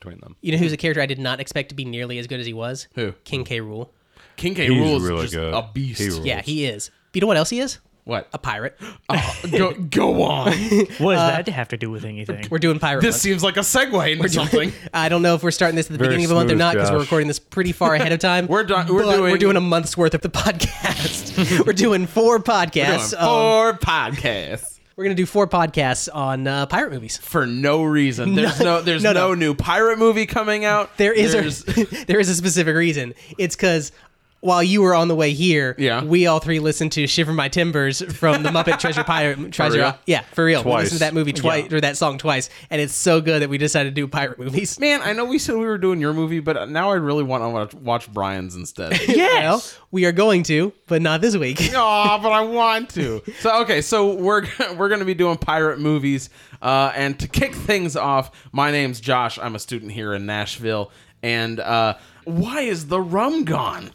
between them. You know who's a character I did not expect to be nearly as good as he was? Who? King K. Rool. King K. He's Rule is really just good. a beast. He rules. Yeah, he is. You know what else he is? What? A pirate. go go on. What does that have to do with anything? We're doing pirate. this month. seems like a segue into something. I don't know if we're starting this at the Very beginning of the month or smooth, not because we're Josh. recording this pretty far ahead of time. We're done- we're but doing- we're doing a month's worth of the podcast. we're doing four podcasts. Doing um, four podcasts we're gonna do four podcasts on uh, pirate movies. for no reason. There's no, there's no, no, no. new pirate movie coming out. There is There's- a there is a specific reason. It's because while you were on the way here, Yeah. we all three listened to "Shiver My Timbers" from the Muppet Treasure Pirate Treasure. Yeah, for real. We Twice. listened to that movie twice or that song twice, and it's so good that we decided to do pirate movies. Man, I know we said we were doing your movie, but now I really want to watch, Brian's instead. Well, yes. we are going to, but not this week. Aw, but I want to. So okay, so we're we're gonna be doing pirate movies, uh, and to kick things off, my name's Josh. I'm a student here in Nashville, and uh, why is the rum gone?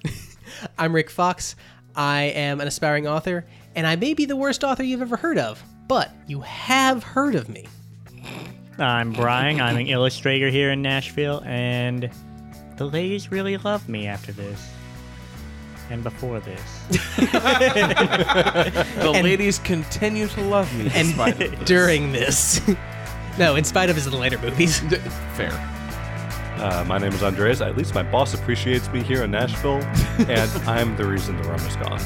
I'm Rick Fox. I am an aspiring author, and I may be the worst author you've ever heard of, but you have heard of me. I'm Brian. I'm an illustrator here in Nashville, and the ladies really love me after this. And before this. The ladies continue to love me. And despite of this. during this, no, in spite of his later movies. D- fair. Uh, my name is Andres. At least my boss appreciates me here in Nashville, and I'm the reason the rum is gone.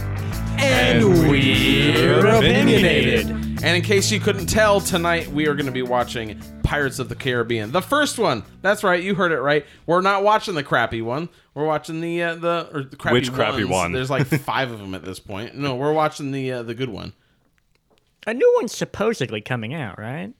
And we're opinionated. And in case you couldn't tell, tonight we are going to be watching Pirates of the Caribbean, the first one. That's right, you heard it right. We're not watching the crappy one. We're watching the uh, the or the crappy Which crappy ones. one? There's like five of them at this point. No, we're watching the uh, the good one. A new one's supposedly coming out, right?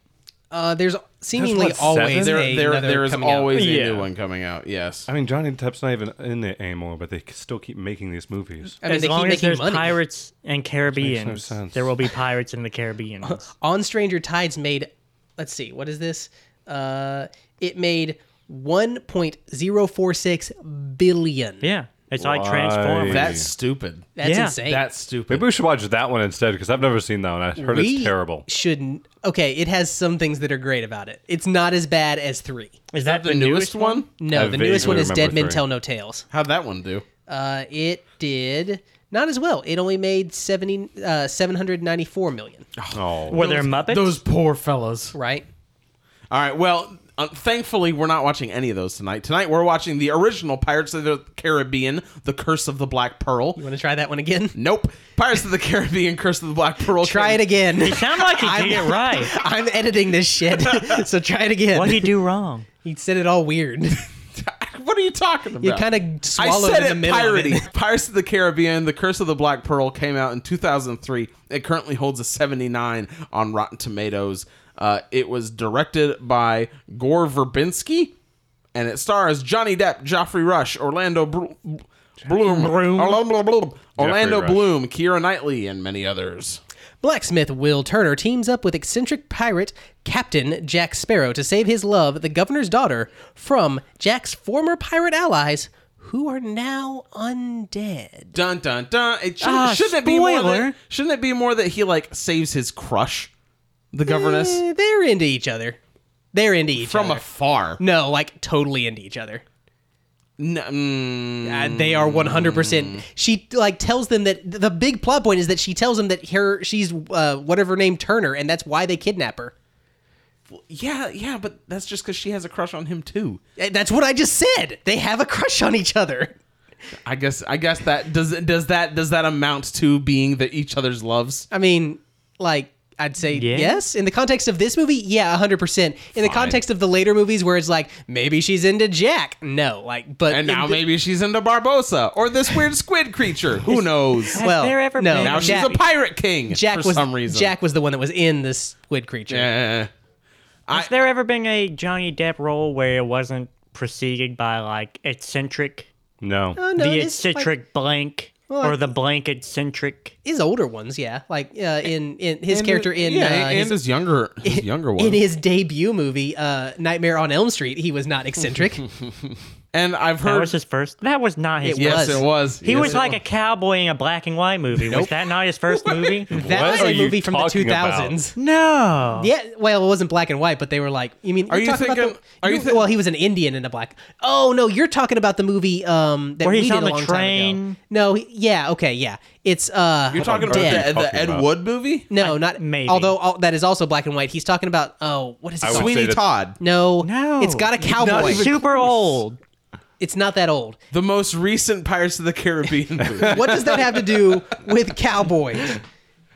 Uh, there's seemingly what, always? There, a, there, there is coming out. always a Yeah. new one coming out. Yes. I mean, Johnny Depp's not even in it anymore, but they still keep making these movies. I mean, as they long keep as there's money. pirates and Caribbean, sense. there will be pirates in the Caribbean. On Stranger Tides made, let's see, what is this? Uh, it made 1.046 billion. yeah, it's like Why? Transformers. That's stupid. That's Yeah. insane. That's stupid. Maybe we should watch that one instead because I've never seen that one. I heard we it's terrible. Shouldn't. Okay, it has some things that are great about it. It's not as bad as three. Is that the newest one? No, I the newest one is remember Dead Men three. Tell No Tales. How'd that one do? Uh, it did not as well. It only made 70, uh, 794 million. Oh, Were there Muppets? Those poor fellas. Right? All right. Well, uh, thankfully, we're not watching any of those tonight. Tonight, we're watching the original Pirates of the Caribbean: The Curse of the Black Pearl. You want to try that one again? Nope. Pirates of the Caribbean: Curse of the Black Pearl. Try it again. You sound like you did it right. I'm editing this shit, so try it again. What did he do wrong? He said it all weird. What are you talking about? You kind of I swallowed said in the it middle of it. Pirates of the Caribbean: The Curse of the Black Pearl came out in 2003. It currently holds a 79 on Rotten Tomatoes. Uh, it was directed by Gore Verbinski, and it stars Johnny Depp, Geoffrey Rush, Orlando Br- Bloom, Bloom. Orlando Bloom, Orlando Rush. Bloom, Keira Knightley, and many others. Blacksmith Will Turner teams up with eccentric pirate Captain Jack Sparrow to save his love, the governor's daughter, from Jack's former pirate allies, who are now undead. Dun dun dun. It should, Ah, shouldn't it be more that, shouldn't it be more that he like saves his crush, the governess, Eh, they're into each other. They're into each other. from other. afar? no, like totally into each other. N- mm, Uh, they are 100%. She like tells them that the big plot point is that she tells them that her she's uh, whatever name Turner and that's why they kidnap her. Yeah, yeah, but that's just because she has a crush on him too. Eh, That's what I just said. They have a crush on each other. I guess. I guess that does. Does that does that amount to being the each other's loves? I mean, like I'd say Yeah. yes. In the context of this movie, yeah, 100%. In the context of the later movies where it's like maybe she's into Jack. No, like but And now the- maybe she's into Barbossa or this weird squid creature. Who knows? well, there ever no, been- now she's Jack, a pirate king Jack for was some reason. Jack was the one that was in the squid creature. Yeah. Has there ever been a Johnny Depp role where it wasn't preceded by like eccentric, no. Oh, no, the eccentric like- eccentric blank, or the blank eccentric? his older ones, yeah, like uh, in in his And- character in yeah, uh, and his, his younger his younger one. in his debut movie, uh, Nightmare on Elm Street, he was not eccentric. and I've heard That heard. was his first. That was not his. It yes, was. it was. He Yes, was it like a cowboy in a black and white movie. Was that not his first movie? That What was are a movie from the talking about? 2000s. no. Yeah, well, it wasn't black and white, but they were like, you mean? Are you're you talking about the- are you you- thi- well, he was an Indian in a black. Oh no, you're talking about the movie um that Where we he's did on a the long train? time ago. No, he- yeah, okay, yeah. It's uh You're talking about the, the Ed about. Wood movie? No, not maybe. Although all, that is also black and white. He's talking about oh, what is it? I would called? say Sweeney Todd. No, No. It's got a cowboy. Super old. It's not that old. The most recent Pirates of the Caribbean movie. What does that have to do with cowboys?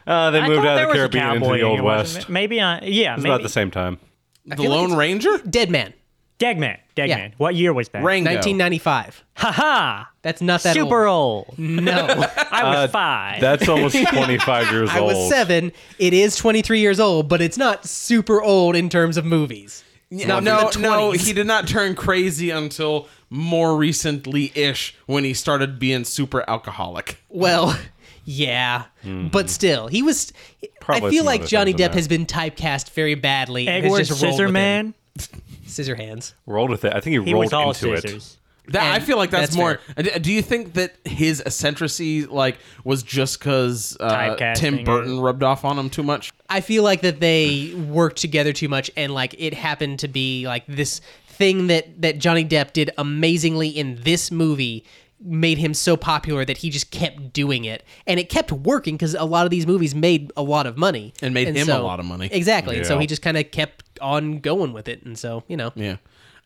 Uh, they I moved out of the Caribbean into cowboy the Old in it, wasn't West. it? Maybe on. Yeah, It's maybe. about the same time. the feel like Lone it's- Ranger? Dead Man, Degman. Degman. Yeah. What year was that? Rango. 1995. Haha. That's not that Super old. old. No. I was Uh, five. That's almost 25 years old. I old. was seven. It is 23 years old, but it's not super old in terms of movies. It's not no, the no, 20s. he did not turn crazy until more recently ish when he started being super alcoholic. Well, yeah, but still, he was. Probably I feel like Johnny Depp has been typecast very badly. Edward has just rolled. Scissorman. Scissor hands. Rolled with it. I think he, He rolled was all into it. That I feel like that's, that's more. uh, Do you think that his eccentricity like was just because uh, Typecasting Tim or- Burton rubbed off on him too much? I feel like that they worked together too much, and like it happened to be like this thing that that Johnny Depp did amazingly in this movie made him so popular that he just kept doing it. And it kept working because a lot of these movies made a lot of money. And made him a lot of money. exactly. And so Yeah. he just kind of kept on going with it. And so you know. Yeah,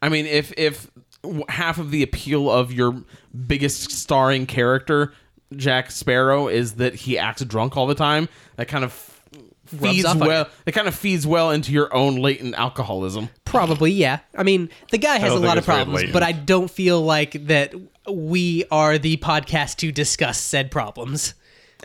I mean, if if w- half of the appeal of your biggest starring character, Jack Sparrow, is that he acts drunk all the time, that kind of feeds well. It kind of feeds well into your own latent alcoholism. Probably, yeah. I mean, the guy has a lot of problems, but I don't feel like that we are the podcast to discuss said problems.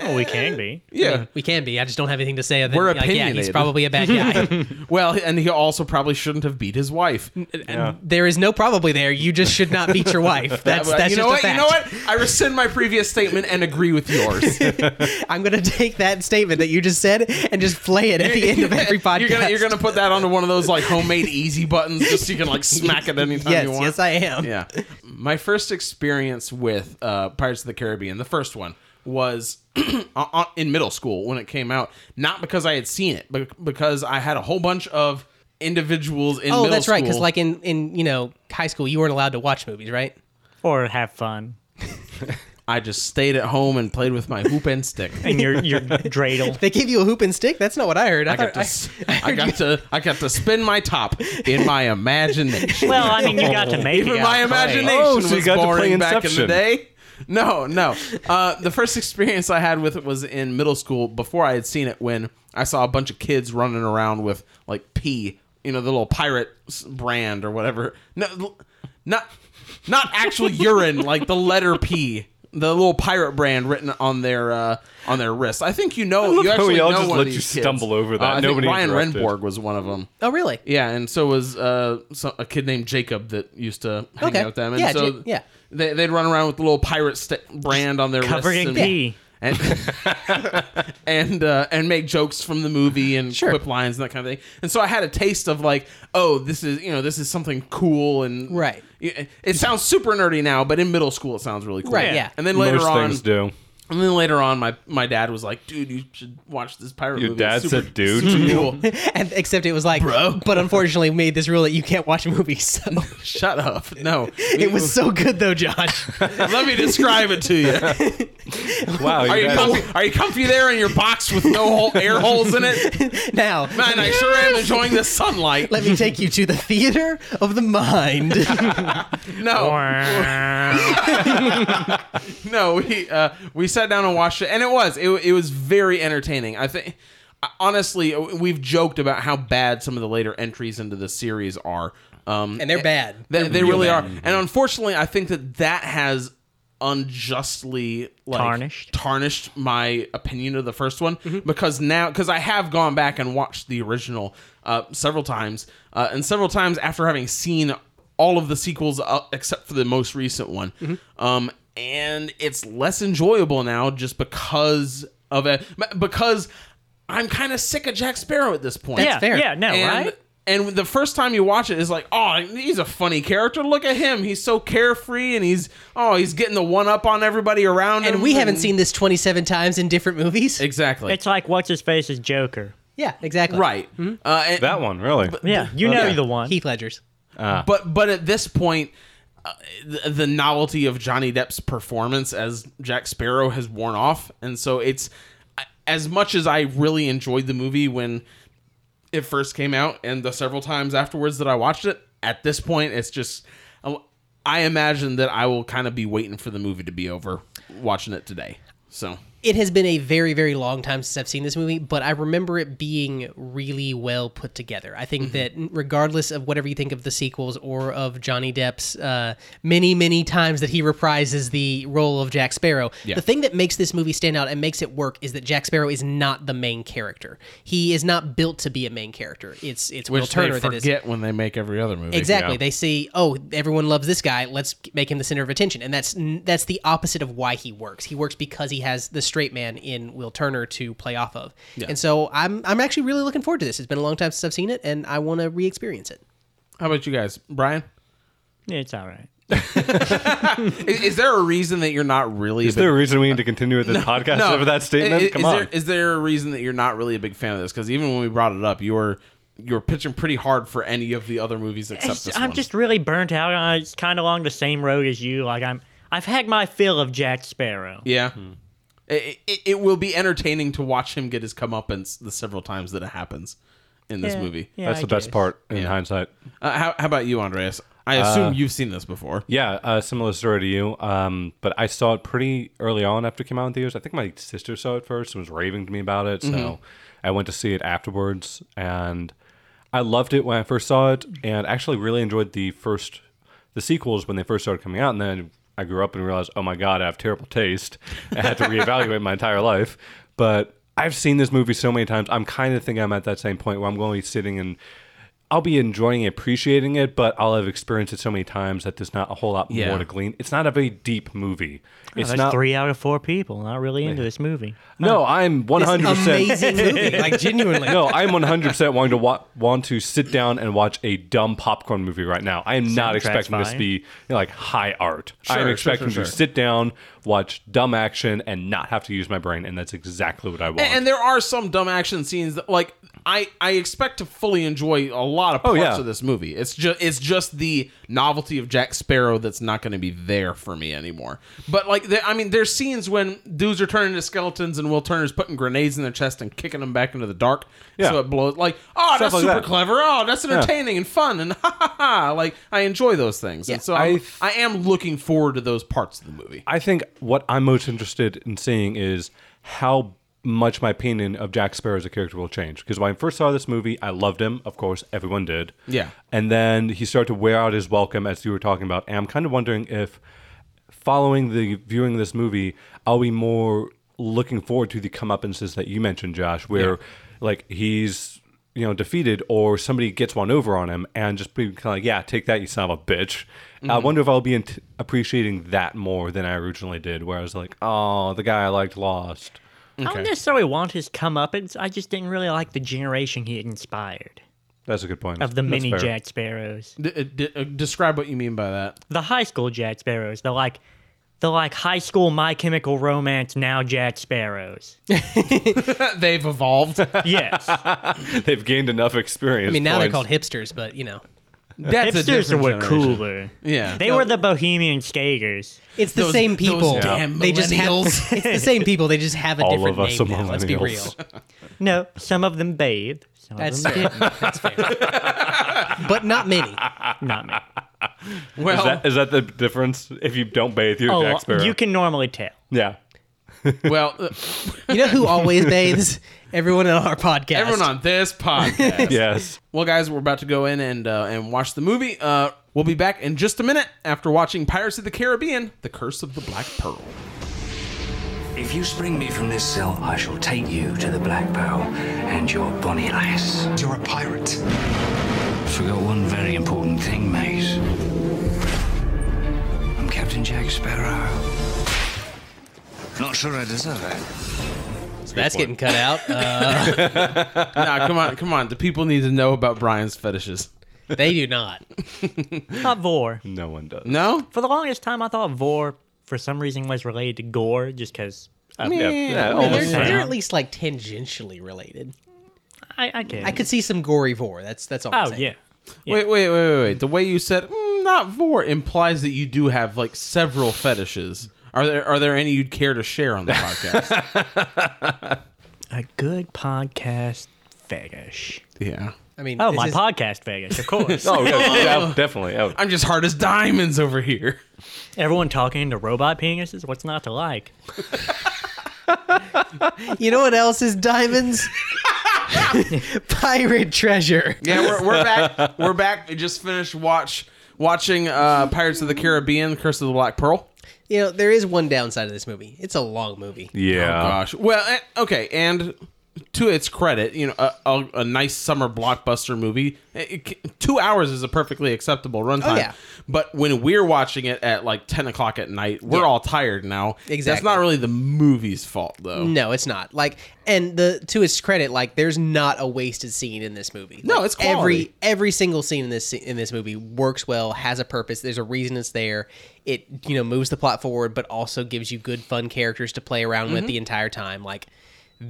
Oh, we can be. Yeah. We can be. I just don't have anything to say. Other We're than, like, yeah, he's opinionated. probably a bad guy. Well, and he also probably shouldn't have beat his wife. Yeah. there is no probably there. You just should not beat your wife. That's That- that's you just know a what? fact. You know what? I rescind my previous statement and agree with yours. I'm gonna take that statement that you just said and just play it at the end of every podcast. You're gonna you're gonna put that onto one of those like homemade easy buttons just so you can like smack it anytime yes, you want. yes, I am. yeah. My first experience with uh, Pirates of the Caribbean, the first one, was in middle school when it came out. Not because I had seen it, but because I had a whole bunch of individuals in Oh, middle that's right. Because like in in you know high school, you weren't allowed to watch movies, right? Or have fun. I just stayed at home and played with my hoop and stick. And your your dreidel. They gave you a hoop and stick. That's not what I heard. I, I got thought, to, s- I got to, I got to spin my top in my imagination. Well, I mean, you got to make Even it my play. imagination Oh, so you was got to play boring back in the Inception. day. No, no. Uh, the first experience I had with it was in middle school before I had seen it when I saw a bunch of kids running around with like P, you know, the little pirate brand or whatever. No, not not actual urine, like the letter P. The little pirate brand written on their uh, on their wrist. I think you know. love you how actually we all know just one let of you these kids. stumble over that. Uh, I think Nobody Ryan interrupted. Renborg was one of them. oh, really? Yeah, and so was uh, so, a kid named Jacob that used to hang Okay. out with them. And Yeah, so Ja- yeah. they, they'd run around with the little pirate st- brand on their Covered wrists in and, pee. and and uh, and make jokes from the movie and Sure. quip lines and that kind of thing. And so I had a taste of like, oh, this is you know this is something cool and Right. It, it sounds super nerdy now, but in middle school it sounds really cool. Right, yeah. And then later Most on, things do. And then later on, my my dad was like, dude, you should watch this pirate Your movie. It's dad super- said, dude. super cool. And except it was like, Bro. but unfortunately we made this rule that you can't watch movies. So Shut up. No, it was so good though, Josh. Let me describe it to you. Wow. Are you guys- comfy? Are you comfy there in your box with no hole, air holes in it? now, Man, I sure am enjoying the sunlight. let me take you to the theater of the mind. No, no, we uh, we sat down and watched it, and it was it, it was very entertaining. I think honestly, we've joked about how bad some of the later entries into the series are, um, and they're bad. They, They're they really bad. are, and unfortunately, I think that that has unjustly like, Tarnished. tarnished my opinion of the first one Mm-hmm. because now because I have gone back and watched the original uh, several times, uh, and several times after having seen all of the sequels uh, except for the most recent one, Mm-hmm. um, and it's less enjoyable now just because of it because I'm kind of sick of Jack Sparrow at this point. yeah, fair. yeah, no, And right? and the first time you watch it is like, oh, he's a funny character. Look at him. He's so carefree and he's oh, he's getting the one up on everybody around him. And we haven't seen this 27 times in different movies. exactly It's like what's his face is Joker. Yeah, exactly. right. Uh, and- That one, really. Yeah, you know yeah. the one. Heath Ledger's. but but at this point the, the novelty of Johnny Depp's performance as Jack Sparrow has worn off. And so it's as much as I really enjoyed the movie when it first came out and the several times afterwards that I watched it at this point it's just um, I imagine that I will kind of be waiting for the movie to be over watching it today. So It has been a very, very long time since I've seen this movie, but I remember it being really well put together. I think that regardless of whatever you think of the sequels or of Johnny Depp's uh, many, many times that he reprises the role of Jack Sparrow, Yeah. the thing that makes this movie stand out and makes it work is that Jack Sparrow is not the main character. He is not built to be a main character. It's it's Will which Turner they that is forget when they make every other movie Exactly. Yeah. They see, oh, everyone loves this guy. Let's make him the center of attention, and that's that's the opposite of why he works. He works because he has the straight man in Will Turner to play off of. And so I'm I'm actually really looking forward to this. It's been a long time since I've seen it, and I want to re-experience it. how about you guys Brian Yeah, It's all right. is, is there a reason that you're not really Is a big there a reason we need to continue with this podcast over that statement? I- I- Come is on. There, is there a reason that you're not really a big fan of this? Because even when we brought it up, you were you were pitching pretty hard for any of the other movies except It's- this I'm one. just really burnt out on it. It's kind of along the same road as you. Like I'm, I've had my fill of Jack Sparrow. yeah. Hmm. It, it, it will be entertaining to watch him get his comeuppance the several times that it happens in this Yeah, movie. yeah, That's I the best part in Yeah. hindsight. Uh, how, how about you, Andreas? I assume you've seen this before. Yeah, uh, similar story to you. Um, but I saw it pretty early on after it came out in theaters. I think my sister saw it first and was raving to me about it. So I went to see it afterwards, and I loved it when I first saw it, and actually really enjoyed the first, the sequels when they first started coming out. And then I grew up and realized, oh my god, I have terrible taste. I had to reevaluate my entire life. But I've seen this movie so many times. I'm kind of thinking I'm at that same point where I'm going to be sitting and I'll be enjoying it, appreciating it, but I'll have experienced it so many times that there's not a whole lot Yeah. more to glean. It's not a very deep movie. Oh, it's That's not. three out of four people not really into this movie. No, I'm 100. percent Amazing movie, like genuinely. No, I'm 100 percent wanting to wa- want to sit down and watch a dumb popcorn movie right now. I am not Soundtrack's expecting this to be you know, like high art. Sure, I'm sure, expecting sure, to sit down, watch dumb action, and not have to use my brain, and that's exactly what I want. And, and there are some dumb action scenes that, like, I I expect to fully enjoy a lot of oh, parts yeah. of this movie. It's just it's just the novelty of Jack Sparrow that's not going to be there for me anymore. But like, there, I mean, there's scenes when dudes are turning into skeletons and Will Turner's putting grenades in their chest and kicking them back into the dark. Yeah. So it blows. Like, oh, that's like super that. clever. Oh, that's entertaining and fun and ha ha ha. Like, I enjoy those things. And so I'm, I- I am looking forward to those parts of the movie. I think what I'm most interested in seeing is how much my opinion of Jack Sparrow as a character will change. Because when I first saw this movie, I loved him. Of course, everyone did. Yeah. And then he started to wear out his welcome, as you were talking about. And I'm kind of wondering if, following the viewing of this movie, I'll be more looking forward to the comeuppances that you mentioned, Josh, where like he's you know defeated or somebody gets one over on him and just be kind of like, yeah, take that, you son of a bitch. I wonder if I'll be int- appreciating that more than I originally did, where I was like, oh, the guy I liked lost. I don't necessarily want his comeuppance. I just didn't really like the generation he inspired That's a good point. of the That's mini fair. Jack Sparrows. D- uh, d- uh, describe what you mean by that. The high school Jack Sparrows. They're like, they're like high school My Chemical Romance now Jack Sparrows. They've evolved. Yes, They've gained enough experience. I mean, now they're points. called hipsters, but you know, That's a hipsters different were generation. cooler. Yeah. They were the Bohemian Skaters. it's the Those- same those people. damn They just have millennials. it's the same people. They just have a All different of us name are now. Let's be real. millennials. No, some of them bathed. Some That's of them fair. That's fair. but not many. didn't. Not me. well, Is that, is that the difference? If you don't bathe, you're Oh, Jack Sparrow. you can normally tell. yeah. well, uh, You know who always bathes? Everyone on our podcast. everyone on this podcast. Yes. Well, guys, we're about to go in and uh, and watch the movie. Uh, we'll be back in just a minute after watching Pirates of the Caribbean: The Curse of the Black Pearl. If you spring me from this cell, I shall take you to the Black Pearl and your bonny lass. You're a pirate. Forgot one very important thing, mate. I'm Captain Jack Sparrow. Not sure I deserve it. That's, a good That's getting cut out. Uh, nah, come on, come on. The people need to know about Brian's fetishes. they do not. Not vore. No one does. No, For the longest time, I thought vore, for some reason, was related to gore, just because. Yeah, yeah, They're, they're at least like tangentially related. I, I get. I could see some gory vore. That's that's all. I'm Oh saying. yeah. Yeah. Wait, wait, wait, wait, wait. The way you said mm, not vore implies that you do have like several fetishes. Are there are there any you'd care to share on the podcast? A good podcast fetish. yeah. I mean, Oh, this my is- podcast fetish, of course. Oh, yeah, yeah, definitely. Oh, I'm just hard as diamonds over here. Everyone talking to robot penises. What's not to like? You know what else is diamonds? Pirate treasure. Yeah, we're, we're back. We're back. We just finished watch watching uh, Pirates of the Caribbean: Curse of the Black Pearl. You know, there is one downside of this movie. It's a long movie. yeah. Gosh. Well, eh, okay, and to its credit, you know, a, a, a nice summer blockbuster movie. eh, it two hours is a perfectly acceptable runtime. Oh, yeah. But when we're watching it at like ten o'clock at night, we're Yeah. all tired now. Exactly. That's not really the movie's fault, though. No, it's not. Like, and the to its credit, like, there's not a wasted scene in this movie. No, Like, it's quality. every every single scene in this in this movie works well, has a purpose. There's a reason it's there. It you know moves the plot forward, but also gives you good, fun characters to play around Mm-hmm. with the entire time. Like,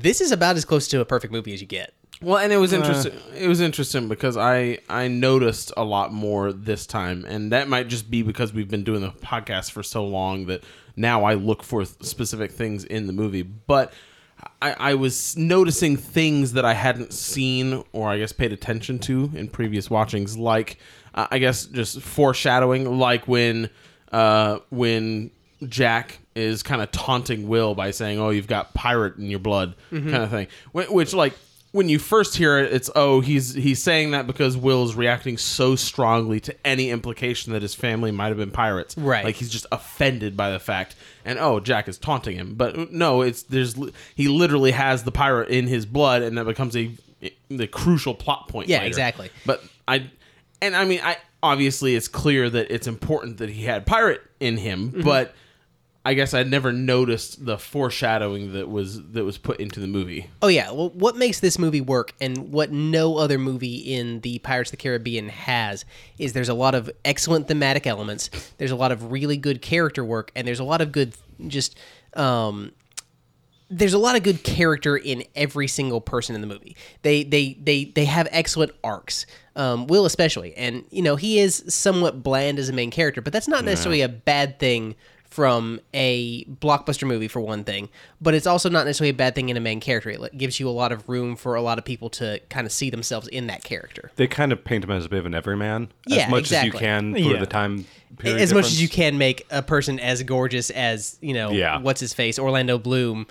this is about as close to a perfect movie as you get. Well, and it was interesting. it was interesting because I I noticed a lot more this time, and that might just be because we've been doing the podcast for so long that now I look for th- specific things in the movie. But I, I was noticing things that I hadn't seen or I guess paid attention to in previous watchings, like uh, I guess just foreshadowing, like when uh, when Jack is kind of taunting Will by saying, "Oh, you've got pirate in your blood," kind of thing. Which, like, when you first hear it, it's oh, he's he's saying that because Will is reacting so strongly to any implication that his family might have been pirates. Right. Like he's just offended by the fact, and oh, Jack is taunting him. But no, it's there's he literally has the pirate in his blood, and that becomes a the crucial plot point. Yeah, later. exactly. But I, and I mean, I obviously it's clear that it's important that he had pirate in him, Mm-hmm. but I guess I'd never noticed the foreshadowing that was that was put into the movie. Oh yeah, well, what makes this movie work, and what no other movie in the Pirates of the Caribbean has, is there's a lot of excellent thematic elements. There's a lot of really good character work, and there's a lot of good just. Um, there's a lot of good character in every single person in the movie. They they they they have excellent arcs. Um, Will especially, and you know he is somewhat bland as a main character, but that's not necessarily a bad thing from a blockbuster movie for one thing. But it's also not necessarily a bad thing in a main character. It gives you a lot of room for a lot of people to kind of see themselves in that character. They kind of paint him as a bit of an everyman. Yeah, as much as you can for Yeah. the time period. as much as you can make a person as gorgeous as you know Yeah. what's his face Orlando Bloom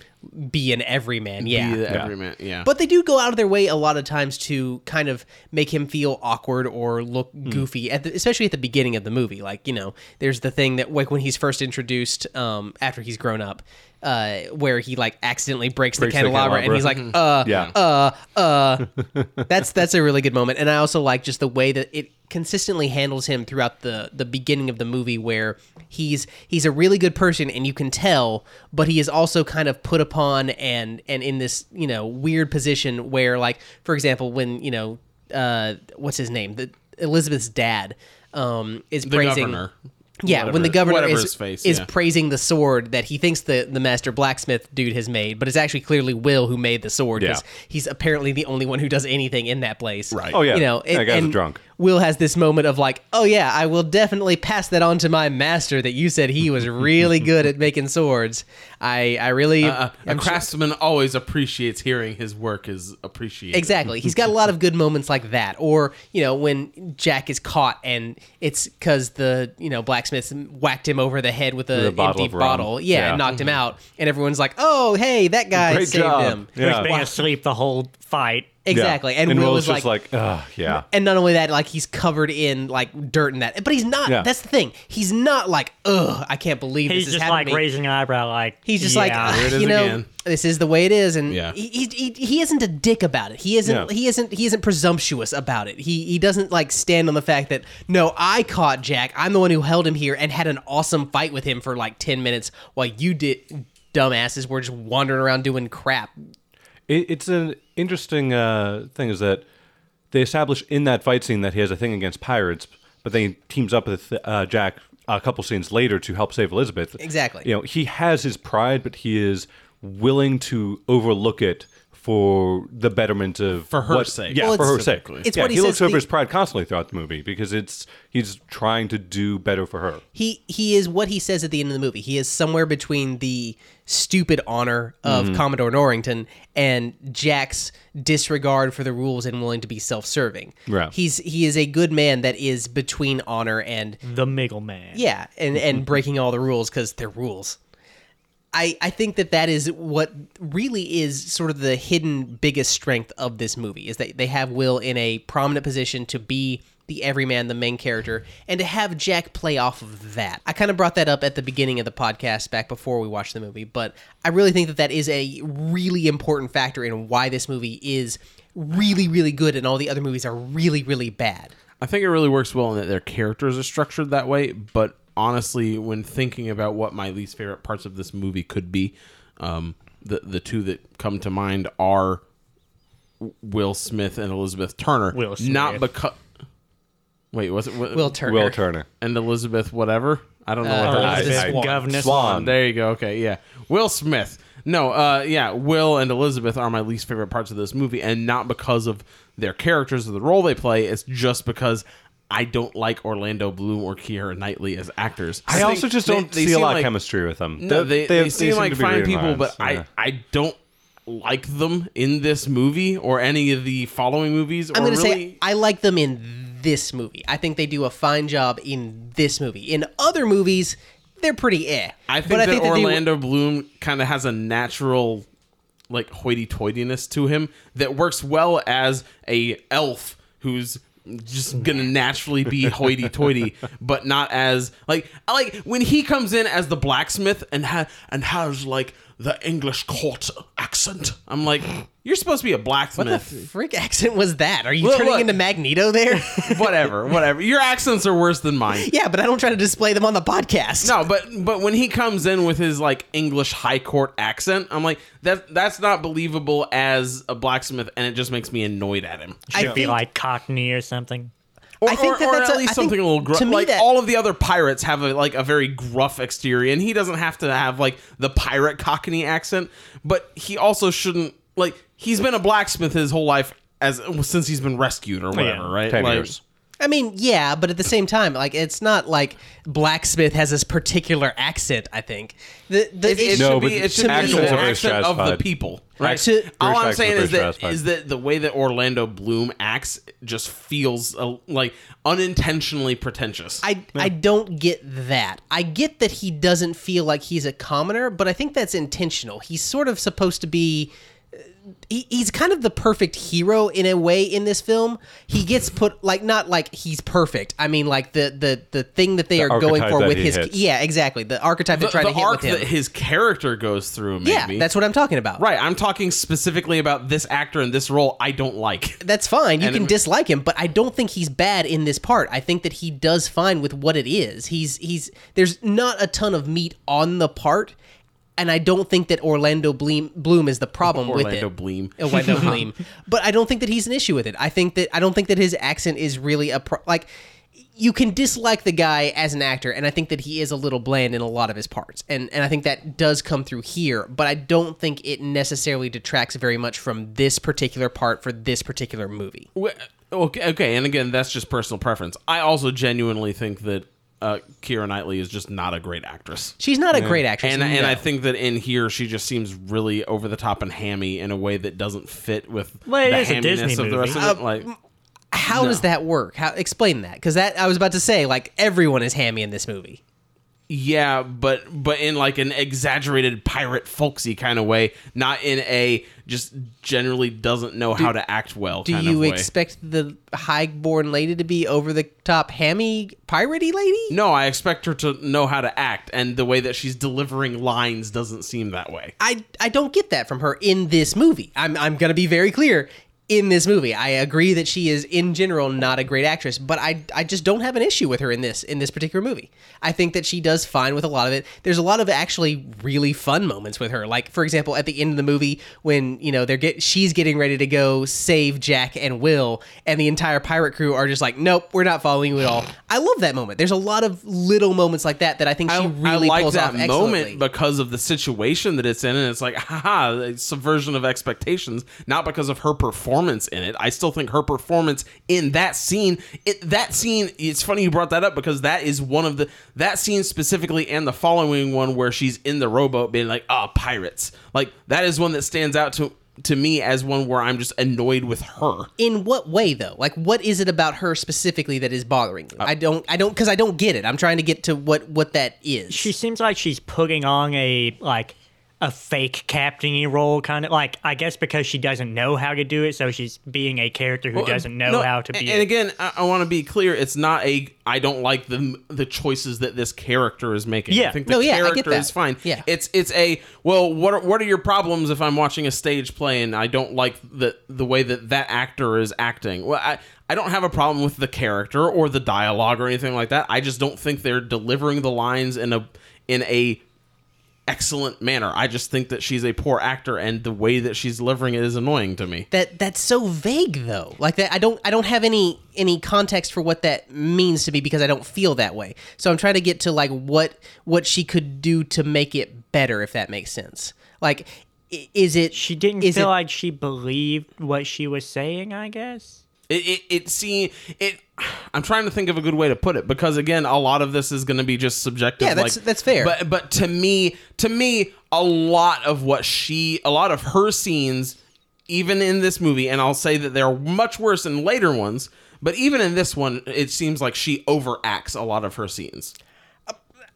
be an everyman. Yeah, Be the everyman, yeah. But they do go out of their way a lot of times to kind of make him feel awkward or look Hmm. goofy, at the, especially at the beginning of the movie. Like you know, there's the thing that like when he's first introduced um, after he's grown up, uh, where he like accidentally breaks, Breaks the the candelabra, and he's like, uh, Yeah. uh, uh. that's that's a really good moment, and I also like just the way that it consistently handles him throughout the the beginning of the movie, where he's he's a really good person, and you can tell, but he is also kind of put upon and and in this you know weird position where like for example when you know uh what's his name the Elizabeth's dad um is the praising governor. Yeah, when the governor is, his face, is yeah. praising the sword that he thinks the, the master blacksmith dude has made, but it's actually clearly Will who made the sword because Yeah. he's apparently the only one who does anything in that place. Right. Oh yeah, You know, that and, guy's a and drunk. Will has this moment of like, oh yeah, I will definitely pass that on to my master that you said he was really good at making swords. I I really Uh, a am sure- craftsman always appreciates hearing his work is appreciated. Exactly. He's got a lot of good moments like that. Or, you know, when Jack is caught and it's because the, you know, blacksmith whacked him over the head with With a a bottle empty of rum. bottle. Yeah, Yeah. and knocked him out. And everyone's like, oh, hey, that guy Great saved job. him. He was Yeah. being asleep the whole fight. Exactly. Yeah. And, Will Will's is just like, like, Ugh, yeah. and not only that, like he's covered in like dirt and that, but he's not. Yeah. That's the thing. He's not like, ugh, I can't believe He's this is happening. He's just like raising an eyebrow, like He's just yeah. like, "Ah, Here it is you know, again." this is the way it is, and Yeah. he, he, he, he isn't a dick about it. He isn't Yeah. he isn't he isn't presumptuous about it. He he doesn't like stand on the fact that no, I caught Jack. I'm the one who held him here and had an awesome fight with him for like ten minutes while you did dumbasses were just wandering around doing crap. It, it's an interesting uh, thing is that they establish in that fight scene that he has a thing against pirates, but then he teams up with uh, Jack a couple scenes later to help save Elizabeth. Exactly. You know, he has his pride, but he is willing to overlook it for the betterment of For her what- sake. Yeah, Well, for her sake. it's yeah, what he he looks says over the- his pride constantly throughout the movie because it's he's trying to do better for her. he he is what he says at the end of the movie. He is somewhere between the stupid honor of Mm-hmm. Commodore Norrington and Jack's disregard for the rules and willing to be self-serving. Right. He's he is a good man that is between honor and The Middleman. yeah, and and breaking all the rules because they're rules. I I think that that is what really is sort of the hidden biggest strength of this movie is that they have Will in a prominent position to be the everyman, the main character, and to have Jack play off of that. I kind of brought that up at the beginning of the podcast back before we watched the movie, but I really think that that is a really important factor in why this movie is really really good and all the other movies are really really bad. I think it really works well in that their characters are structured that way. But honestly, when thinking about what my least favorite parts of this movie could be, um, the the two that come to mind are Will Smith and Elizabeth Turner. Will Not Smith. because. Wait, was it Will, Will Turner. Will Turner. and Elizabeth whatever? I don't know Uh, what that Elizabeth is. I- I- Swann. Governor Swann. There you go. Okay, yeah. Will Smith. No, uh, yeah, Will and Elizabeth are my least favorite parts of this movie, and not because of their characters or the role they play. It's just because I don't like Orlando Bloom or Keira Knightley as actors. I think also just don't they see a seem lot of like- chemistry with them. No, they, they, seem like to be fine people, lines, but yeah. I, I don't like them in this movie or any of the following movies. I'm going to really, say I like them in this movie. I think they do a fine job in this movie. In other movies, they're pretty eh. I think But that they were- Orlando Bloom kind of has a natural like hoity-toityness to him that works well as a elf who's just gonna naturally be hoity-toity, but not as like I like when he comes in as the blacksmith and ha- and has like the English court accent. I'm like, you're supposed to be a blacksmith. what the freak accent was that? Are you Look, turning look. into Magneto there? whatever, whatever. Your accents are worse than mine. yeah, but I don't try to display them on the podcast. No, but but when he comes in with his like English high court accent, I'm like that that's not believable as a blacksmith, and it just makes me annoyed at him. I Should be think- like Cockney or something. Or, I think or- that or that's at a- least I something a little gruff. to me Like that- all of the other pirates have a like a very gruff exterior, and he doesn't have to have like the pirate Cockney accent. But he also shouldn't like he's been a blacksmith his whole life as since he's been rescued or oh, whatever, right? Ten Like, years. I mean, yeah, but at the same time, like it's not like blacksmith has this particular accent. I think the the It, it issue- No, should but be, it should be accents the are very accent of the people, right? Accent- All I'm saying is very that stratified. is that the way that Orlando Bloom acts just feels uh, like unintentionally pretentious. I I don't get that. I get that he doesn't feel like he's a commoner, but I think that's intentional. He's sort of supposed to be he, he's kind of the perfect hero in a way in this film. He gets put like not like he's perfect. I mean like the the the thing that they The are going for that with he his hits. yeah, exactly. The archetype the they're trying the to hit arc with him. that his character goes through, maybe. yeah, that's what I'm talking about. right. I'm talking specifically about this actor in this role. I don't like. That's fine. You And can it- dislike him, but I don't think he's bad in this part. I think that he does fine with what it is. He's he's there's not a ton of meat on the part, and I don't think that Orlando Bloom Bloom is the problem with it. Orlando. Bloom. Orlando Bloom. But I don't think that he's an issue with it. I think that I don't think that his accent is really a pro- like you can dislike the guy as an actor and I think that he is a little bland in a lot of his parts. And and I think that does come through here, but I don't think it necessarily detracts very much from this particular part for this particular movie. Okay, okay, and again, that's just personal preference. I also genuinely think that uh, Keira Knightley is just not a great actress. She's not a great actress. And, and. I think that in here she just seems really over the top and hammy in a way that doesn't fit with Well, the is a hamminess Disney of the rest movie. of it. Like, how does that work? How explain that? Because that I was about to say, like everyone is hammy in this movie. Yeah, but but in like an exaggerated pirate folksy kind of way, not in a just generally doesn't know how to act well. Do kind you of way. expect the highborn lady to be over the top hammy piratey lady? No, I expect her to know how to act, and the way that she's delivering lines doesn't seem that way. I I don't get that from her in this movie. I'm I'm gonna be very clear. In this movie. I agree that she is in general not a great actress, but I I just don't have an issue with her in this in this particular movie. I think that she does fine with a lot of it. There's a lot of actually really fun moments with her. Like for example, at the end of the movie when, you know, they're get she's getting ready to go save Jack and Will and the entire pirate crew are just like, "Nope, we're not following you at all." I love that moment. There's a lot of little moments like that that I think she I, really I like pulls that off moment because of the situation that it's in, and it's like, haha, subversion of expectations, not because of her performance in it. I still think her performance in that scene, it, that scene, it's funny you brought that up because that is one of the that scene specifically, and the following one where she's in the rowboat being like, ah, pirates, like that is one that stands out to to me as one where I'm just annoyed with her. in what way though? Like what is it about her specifically that is bothering you? I don't i don't because i don't get it. I'm trying to get to what what that is. She seems like she's putting on a like a fake captainy role, kind of like I guess because she doesn't know how to do it, so she's being a character who doesn't know No, how to be. And a- again, I, I want to be clear. It's not a. I don't like the the choices that this character is making. Yeah. I think the No, yeah, I get character that. is fine. Yeah. It's it's a well. What are, what are your problems if I'm watching a stage play and I don't like the the way that that actor is acting? Well, I. I don't have a problem with the character or the dialogue or anything like that. I just don't think they're delivering the lines in a in a excellent manner. I just think that she's a poor actor and the way that she's delivering it is annoying to me. that that's so vague though like that i don't i don't have any any context for what that means to me because i don't feel that way so i'm trying to get to like what what she could do to make it better if that makes sense like is it she didn't is feel it, like she believed what she was saying. I guess. It it it see it. I'm trying to think of a good way to put it because again, a lot of this is going to be just subjective. Yeah, that's- like- that's fair. But but to me, to me, a lot of what she, a lot of her scenes, even in this movie, and I'll say that they're much worse in later ones. But even in this one, it seems like she overacts a lot of her scenes.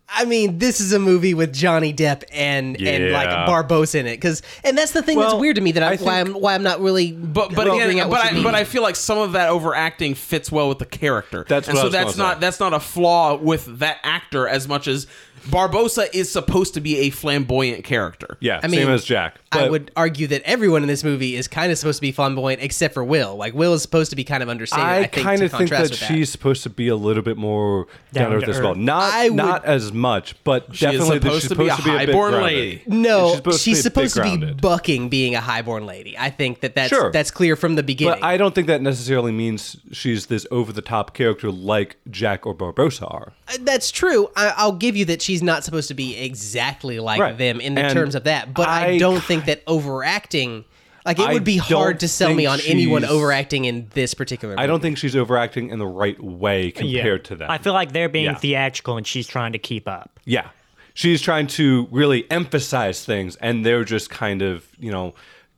I mean, this is a movie with Johnny Depp and and like Yeah. Barbossa in it, because and that's the thing that's weird to me that I, I why I'm why I'm not really. But but again, out but I, mean. but I feel like some of that overacting fits well with the character. That's and what I so was that's not say. that's not a flaw with that actor as much as Barbossa is supposed to be a flamboyant character. Yeah, I mean, same as Jack. I would argue that everyone in this movie is kind of supposed to be flamboyant, except for Will. Like Will is supposed to be kind of understated. I, I kind of think contrast that she's supposed to be a little bit more down, Down to earth as well. Not I would- not as much, but She definitely that supposed she's to be a supposed to be a highborn grounded. lady. No, She's she's supposed supposed, to be a to be bucking being a highborn lady. I think that that's Sure. that's clear from the beginning. But I don't think that necessarily means she's this over the top character like Jack or Barbossa are. Uh, That's true. I, I'll give you that she's not supposed to be exactly like Right. them in the And terms of that. But I, I- don't think that overacting, like it I would be hard to sell me on anyone overacting in this particular. Movie. I don't think she's overacting in the right way compared to them. I feel like they're being Yeah. theatrical and she's trying to keep up. Yeah. She's trying to really emphasize things and they're just kind of, you know,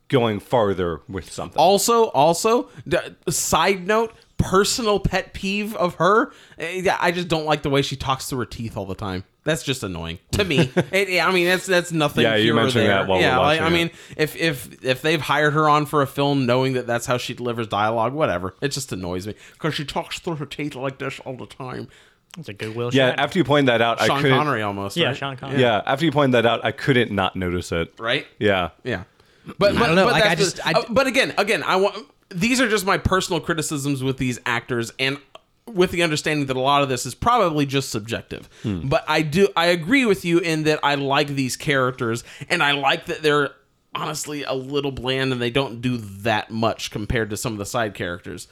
going farther with something. Also, also, d- side note, personal pet peeve of her. eh, I just don't like the way she talks through her teeth all the time. That's just annoying to me. It- I mean, that's that's nothing. Yeah, you mentioned there. that while we're yeah, like, I mean, if if if they've hired her on for a film knowing that that's how she delivers dialogue, whatever, it just annoys me because she talks through her teeth like this all the time. It's a goodwill yeah, shot. after you point that out, I Sean couldn't Connery almost. yeah, right? Sean Connery. Yeah, after you pointed that out, I couldn't not notice it. right. Yeah. Yeah, but but, don't know, But, like, I that's the- just- I- uh, but again, again, I want these are just my personal criticisms with these actors, and with the understanding that a lot of this is probably just subjective. Hmm. But I do I agree with you in that I like these characters, and I like that they're honestly a little bland and they don't do that much compared to some of the side characters.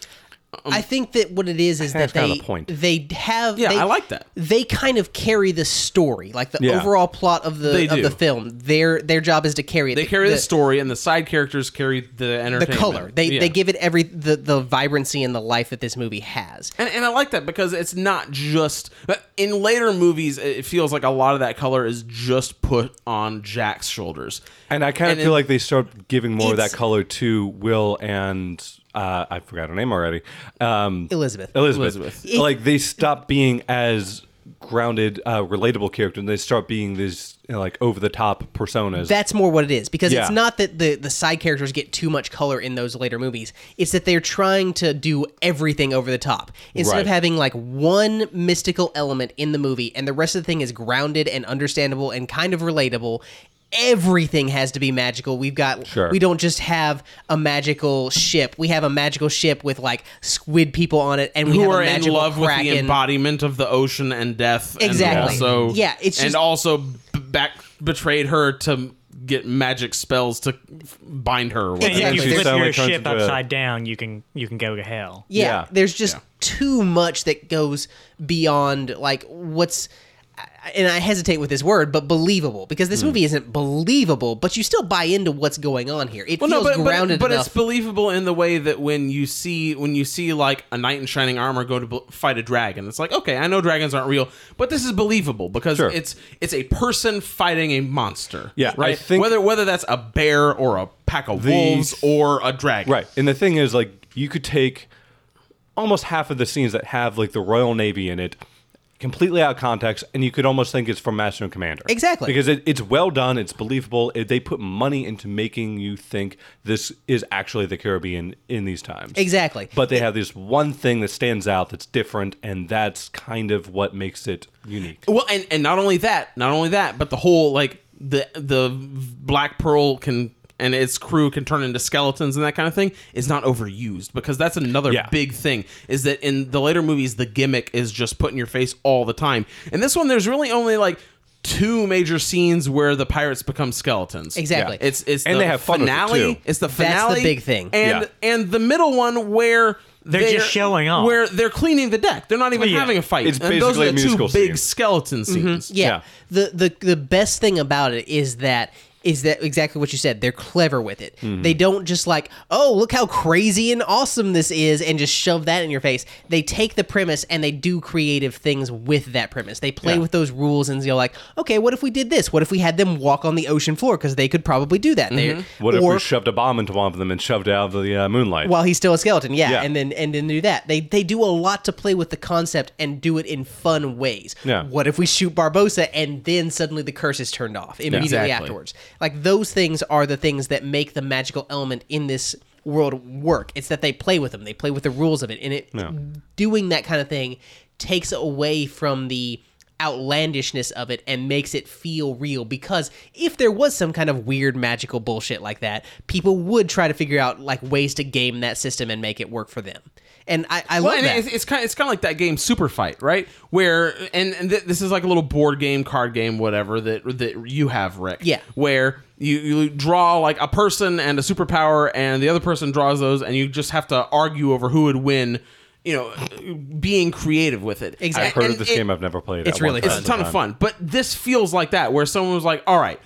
I um, think that what it is is That's that kind they of a point. they have Yeah, they, I like that. they kind of carry the story like the Yeah. overall plot of the of the film their their job is to carry it They carry the, story, and the side characters carry the energy. the color they Yeah. they give it every the the vibrancy and the life that this movie has And, and I like that because it's not just in later movies. It feels like a lot of that color is just put on Jack's shoulders. And I kind of feel in- like they start giving more of that color to Will and uh, I forgot her name already. Um, Elizabeth Elizabeth. Elizabeth. Like they stop being as grounded, uh, relatable character, and they start being these you know, like over the top personas. That's more what it is because Yeah. it's not that the the side characters get too much color in those later movies. It's that they're trying to do everything over the top instead of having like one mystical element in the movie and the rest of the thing is grounded and understandable and kind of relatable. Everything has to be magical. We've got Sure. we don't just have a magical ship. We have a magical ship with like squid people on it, and we who have are a in magical love with the embodiment of the ocean and death. Exactly. And also, Yeah, it's and just- also back betrayed her to get magic spells to bind her. Or whatever. And if Exactly. you She flip suddenly your ship upside down, you can you can go to hell. yeah, Yeah. there's just Yeah. too much that goes beyond like what's and I hesitate with this word, but believable because this hmm. movie isn't believable, but you still buy into what's going on here. It Well, feels no, but, grounded but, but it's believable in the way that when you see when you see like a knight in shining armor go to bl- fight a dragon, it's like okay, I know dragons aren't real, but this is believable because Sure. it's it's a person fighting a monster. Yeah, I right. think- whether whether that's a bear or a pack of The- wolves or a dragon. Right. And the thing is, like, you could take almost half of the scenes that have like the Royal Navy in it completely out of context, and you could almost think it's from Master and Commander. Exactly. Because it, it's well done, it's believable. It, they put money into making you think this is actually the Caribbean in these times. Exactly. But they have this one thing that stands out that's different, and that's kind of what makes it unique. Well, and, and not only that, not only that, but the whole like the the Black Pearl can and its crew can turn into skeletons and that kind of thing is not overused because that's another Yeah. big thing is that in the later movies the gimmick is just put in your face all the time. And this one there's really only like two major scenes where the pirates become skeletons. Exactly. It's it's And the they have fun with it, finale. too. It's the finale. That's the big thing. And Yeah. and the middle one where They're just showing off. Where they're cleaning the deck. They're not even yeah. having a fight. It's and those basically are a the two musical big scene. skeleton mm-hmm. scenes. Yeah. Yeah. The the the best thing about it is that is that exactly what you said. They're clever with it. Mm-hmm. They don't just like, oh, look how crazy and awesome this is, and just shove that in your face. They take the premise and they do creative things with that premise. They play Yeah. with those rules and you're like, okay, what if we did this? What if we had them walk on the ocean floor because they could probably do that? They- Mm-hmm. What if or- we shoved a bomb into one of them and shoved it out of the uh, moonlight? while he's still a skeleton. Yeah, Yeah. and then and then do that. They they do a lot to play with the concept and do it in fun ways. Yeah. What if we shoot Barbossa and then suddenly the curse is turned off immediately Exactly. afterwards? Like those things are the things that make the magical element in this world work. It's that they play with them. They play with the rules of it, and it doing that kind of thing takes away from the outlandishness of it and makes it feel real because if there was some kind of weird magical bullshit like that people would try to figure out like ways to game that system and make it work for them and i, I Well, love and that it's, it's kind of it's kind of like that game Super Fight, right? Where and, and th- this is like a little board game, card game, whatever that that you have, Rick. Yeah. Where you you draw like a person and a superpower, and the other person draws those, and you just have to argue over who would win. You know, being creative with it. Exactly. I've heard And of this it- game. I've never played. It. It's really fun. it's a ton of fun, but this feels like that, where someone was like, "All right,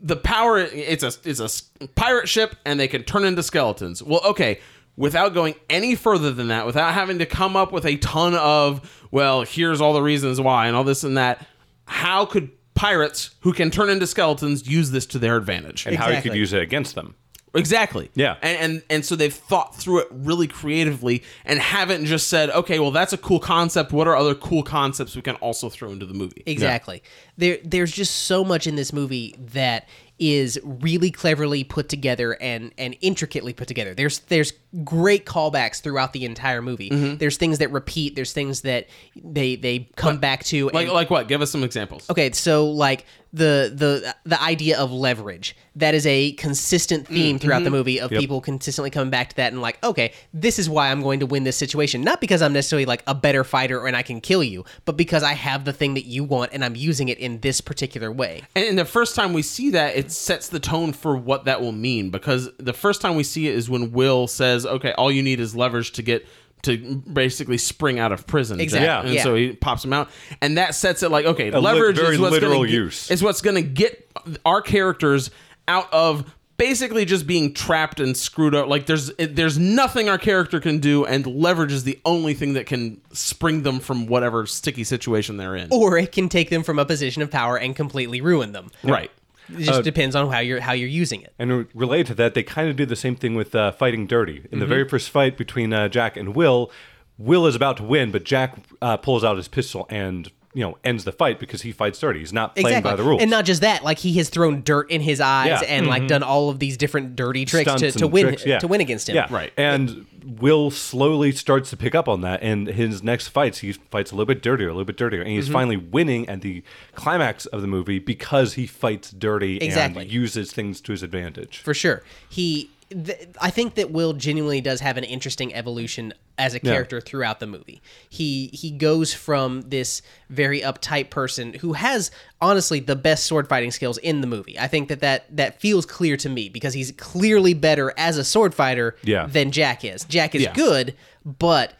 the power it's a it's a pirate ship, and they can turn into skeletons." Well, okay, without going any further than that, without having to come up with a ton of, well, here's all the reasons why, and all this and that, how could pirates who can turn into skeletons use this to their advantage? and how you could Exactly. use it against them. Exactly. Yeah. And, and and so they've thought through it really creatively and haven't just said, okay, well that's a cool concept. What are other cool concepts we can also throw into the movie? Exactly. There there's just so much in this movie that is really cleverly put together and and intricately put together. There's there's great callbacks throughout the entire movie. Mm-hmm. There's things that repeat, there's things that they they come back to Like like what? Give us some examples. Okay, so like the the the idea of leverage that is a consistent theme mm-hmm. throughout the movie of people consistently coming back to that and like okay this is why i'm going to win this situation not because i'm necessarily like a better fighter and i can kill you but because i have the thing that you want and i'm using it in this particular way And, and the first time we see that, it sets the tone for what that will mean. Because the first time we see it is when Will says, "Okay, all you need is leverage to get." To basically spring out of prison. Exactly. and Yeah. so he pops him out, and that sets it like okay, li- leverage very is what's literal going to use. is what's going to get our characters out of basically just being trapped and screwed up. Like there's there's nothing our character can do, and leverage is the only thing that can spring them from whatever sticky situation they're in. or it can take them from a position of power and completely ruin them Right. It just depends on how you're how you're using it And re- related to that, they kind of do the same thing with uh, fighting dirty. In Mm-hmm. the very first fight between uh, Jack and Will, Will is about to win, but Jack uh, pulls out his pistol and you know ends the fight because he fights dirty. He's not playing exactly. by the rules. And not just that, like he has thrown dirt in his eyes Yeah. and like done all of these different dirty tricks to, Stunts to and win tricks, yeah. to win against him. Yeah, Right. And Will slowly starts to pick up on that, and his next fights, he fights a little bit dirtier, a little bit dirtier, and Mm-hmm. he's finally winning at the climax of the movie because he fights dirty Exactly. and uses things to his advantage. for sure. He, th- I think that Will genuinely does have an interesting evolution as a character throughout the movie. He he goes from this very uptight person who has honestly the best sword fighting skills in the movie. I think that that that feels clear to me because he's clearly better as a sword fighter Yeah. than Jack is. Jack is Yeah. good, but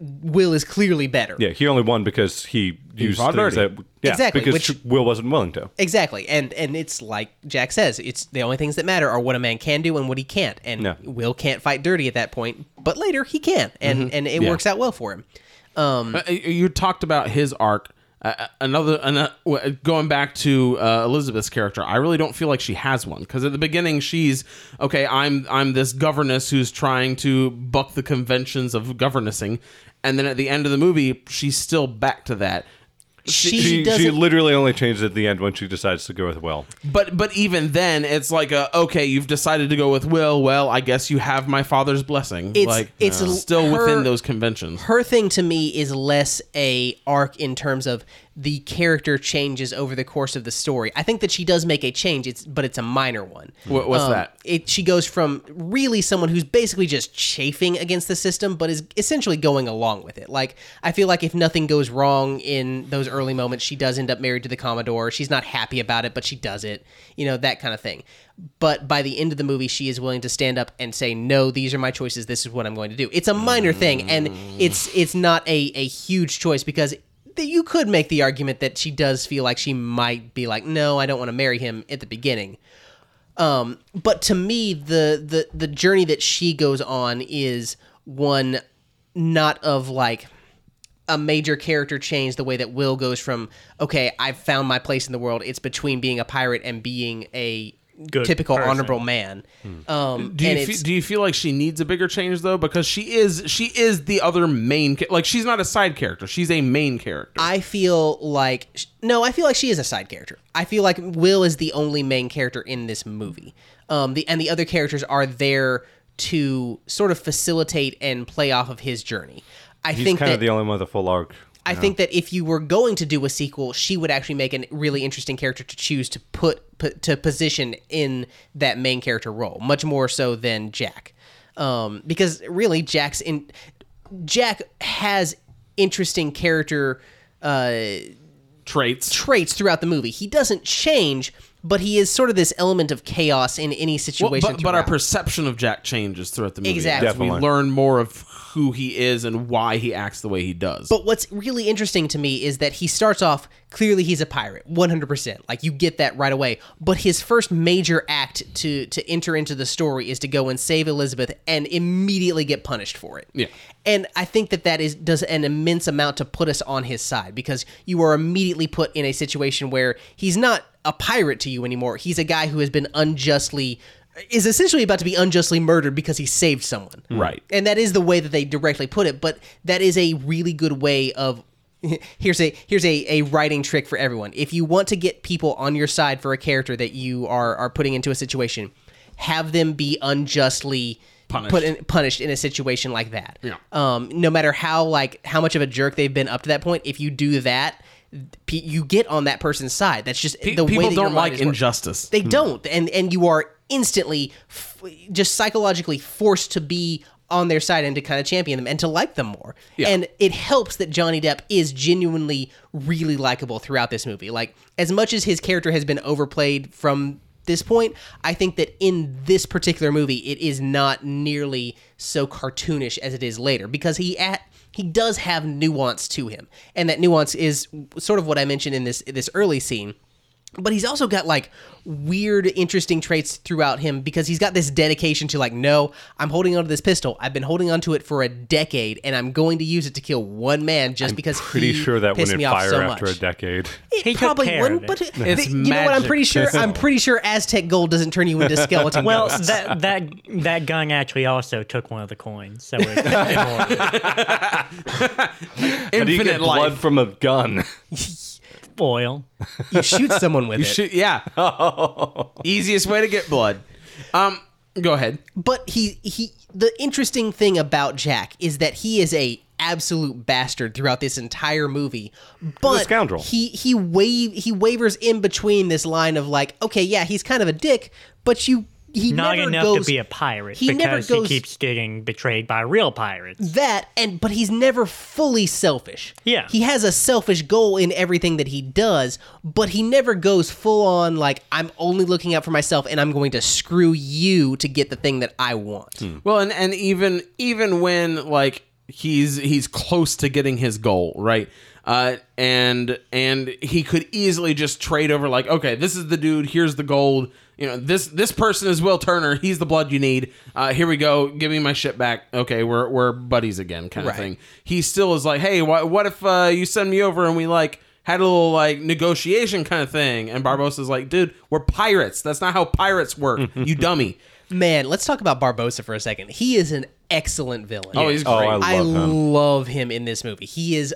Will is clearly better. Yeah, he only won because he used fought things dirty. that yeah, Exactly, because which- Will wasn't willing to. Exactly, and and it's like Jack says, it's the only things that matter are what a man can do and what he can't. And Yeah. Will can't fight dirty at that point, but later he can, and and it Yeah. works out well for him. Um, Uh, You talked about his arc. Uh, another, ano- w- going back to uh, Elizabeth's character, I really don't feel like she has one because at the beginning she's okay. I'm I'm this governess who's trying to buck the conventions of governessing, and then at the end of the movie, she's still back to that. she, She, she doesn't. literally only changes at the end when she decides to go with Will. But but even then, it's like a okay. You've decided to go with Will. Well, I guess you have my father's blessing. It's- like it's l- still her- within those conventions. her thing to me is less a arc in terms of the character changes over the course of the story. I think that she does make a change, it's but it's a minor one. What- what's Um, that? It she goes from really someone who's basically just chafing against the system, but is essentially going along with it. Like I feel like if nothing goes wrong in those early moments, she does end up married to the Commodore. She's not happy about it, but she does it. You know that kind of thing. But by the end of the movie, she is willing to stand up and say, "No, these are my choices. This is what I'm going to do." It's a minor thing, and it's it's not a a huge choice because you could make the argument that she does feel like she might be like, "No, I don't want to marry him" at the beginning. Um, but to me, the the the journey that she goes on is one not of like a major character change the way that Will goes from okay, I've found my place in the world. It's between being a pirate and being a Good typical person. honorable man. Um, Do you, and fe- do you feel like she needs a bigger change though? Because she is she is the other main ca- like she's not a side character. She's a main character. I feel like no, I feel like she is a side character. I feel like Will is the only main character in this movie. Um, the and the other characters are there to sort of facilitate and play off of his journey. I He's think kind that of the only one with a full arc. I think that if you were going to do a sequel, she would actually make a really interesting character to choose to put, put to position in that main character role, much more so than Jack, um, because really Jack's in Jack has interesting character uh, Traits. traits throughout the movie. He doesn't change, but he is sort of this element of chaos in any Well, situation. but, but our perception of Jack changes throughout the movie. Exactly. as We learn more of who he is and why he acts the way he does. But what's really interesting to me is that he starts off clearly he's a pirate, 100%. Like you get that right away. But his first major act to to enter into the story is to go and save Elizabeth and immediately get punished for it. Yeah. And I think that that is does an immense amount to put us on his side because you are immediately put in a situation where he's not a pirate to you anymore. He's a guy who has been unjustly is essentially about to be unjustly murdered because he saved someone. Right. And that is the way that they directly put it, but that is a really good way of here's a here's a, a writing trick for everyone. If you want to get people on your side for a character that you are are putting into a situation, have them be unjustly Punished. put in, punished in a situation like that. Yeah. Um, no matter how like how much of a jerk they've been up to that point, if you do that, you get on that person's side. That's just Pe- the way people don't like injustice. They hmm. don't, and and you are instantly f- just psychologically forced to be on their side and to kind of champion them and to like them more. And it helps that Johnny Depp is genuinely really likable throughout this movie. Like as much as his character has been overplayed from this point, I think that in this particular movie it is not nearly so cartoonish as it is later because he at he does have nuance to him. And that nuance is sort of what I mentioned in this this early scene but he's also got like weird interesting traits throughout him because he's got this dedication to like no i'm holding onto this pistol i've been holding onto it for a decade and i'm going to use it to kill one man just because Pretty he sure that pissed wouldn't me off fire so after much. a decade. It He probably care wouldn't, of but it. It's you know what? I'm pretty sure. I'm pretty sure Aztec gold doesn't turn you into skeleton. Well, ghosts. that that that gun actually also took one of the coins, so it's immortal. How do you Infinite get blood life. from a gun? oil. you shoot someone with You it. should, yeah. Easiest way to get blood. Um, go ahead. but he he the interesting thing about Jack is that he is a absolute bastard throughout this entire movie. But scoundrel. he he wave he wavers in between this line of like, okay, yeah, he's kind of a dick, but you he Not never enough goes to be a pirate he never because goes- he keeps getting betrayed by real pirates. that and but he's never fully selfish. Yeah. He has a selfish goal in everything that he does, but he never goes full on like I'm only looking out for myself and I'm going to screw you to get the thing that I want. Well, and and even even when like he's he's close to getting his goal, right? Uh, and and he could easily just trade over like, okay, this is the dude. Here's the gold. You know, this this person is Will Turner. He's the blood you need. Uh, here we go. Give me my shit back. Okay, we're we're buddies again, kind of Right. thing. He still is like, hey, what what if uh, you send me over and we like had a little like negotiation kind of thing? And Barbossa's like, dude, we're pirates. That's not how pirates work. you dummy. Man, let's talk about Barbossa for a second. He is an excellent villain. Oh, he's Oh, great. I love I him. love him in this movie. He is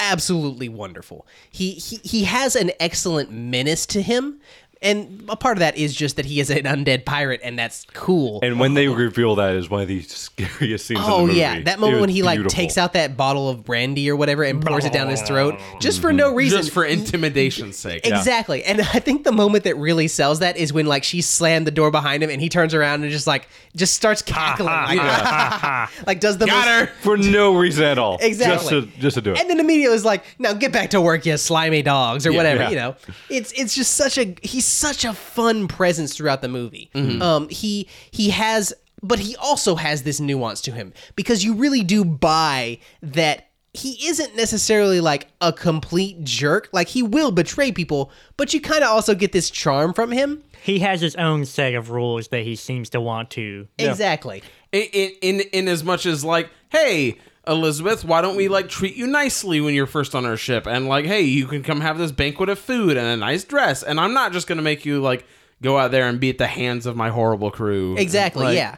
absolutely wonderful. He, he he has an excellent menace to him, and a part of that is just that he is an undead pirate, and that's cool. And when they reveal that is one of the scariest scenes in Oh the movie. yeah, that moment when he like takes out that bottle of brandy or whatever and pours it down his throat just for no reason. just for intimidation's sake. Exactly. And I think the moment that really sells that is when like she slammed the door behind him and he turns around and just like just starts cackling. like, like does the Got most, her. for no reason at all. Exactly. Just to, just to do it. And then immediately was like, "Now get back to work, you slimy dogs," or whatever. yeah. You know, it's it's just such a he's such a fun presence throughout the movie. Mm-hmm. Um, he he has, but he also has this nuance to him because you really do buy that he isn't necessarily like a complete jerk. Like he will betray people, but you kind of also get this charm from him. He has his own set of rules that he seems to want to. Exactly. in, in in in as much as like, hey, Elizabeth, why don't we like treat you nicely when you're first on our ship? And like, hey, you can come have this banquet of food and a nice dress, and I'm not just gonna make you like go out there and be at the hands of my horrible crew. Exactly. Like, yeah.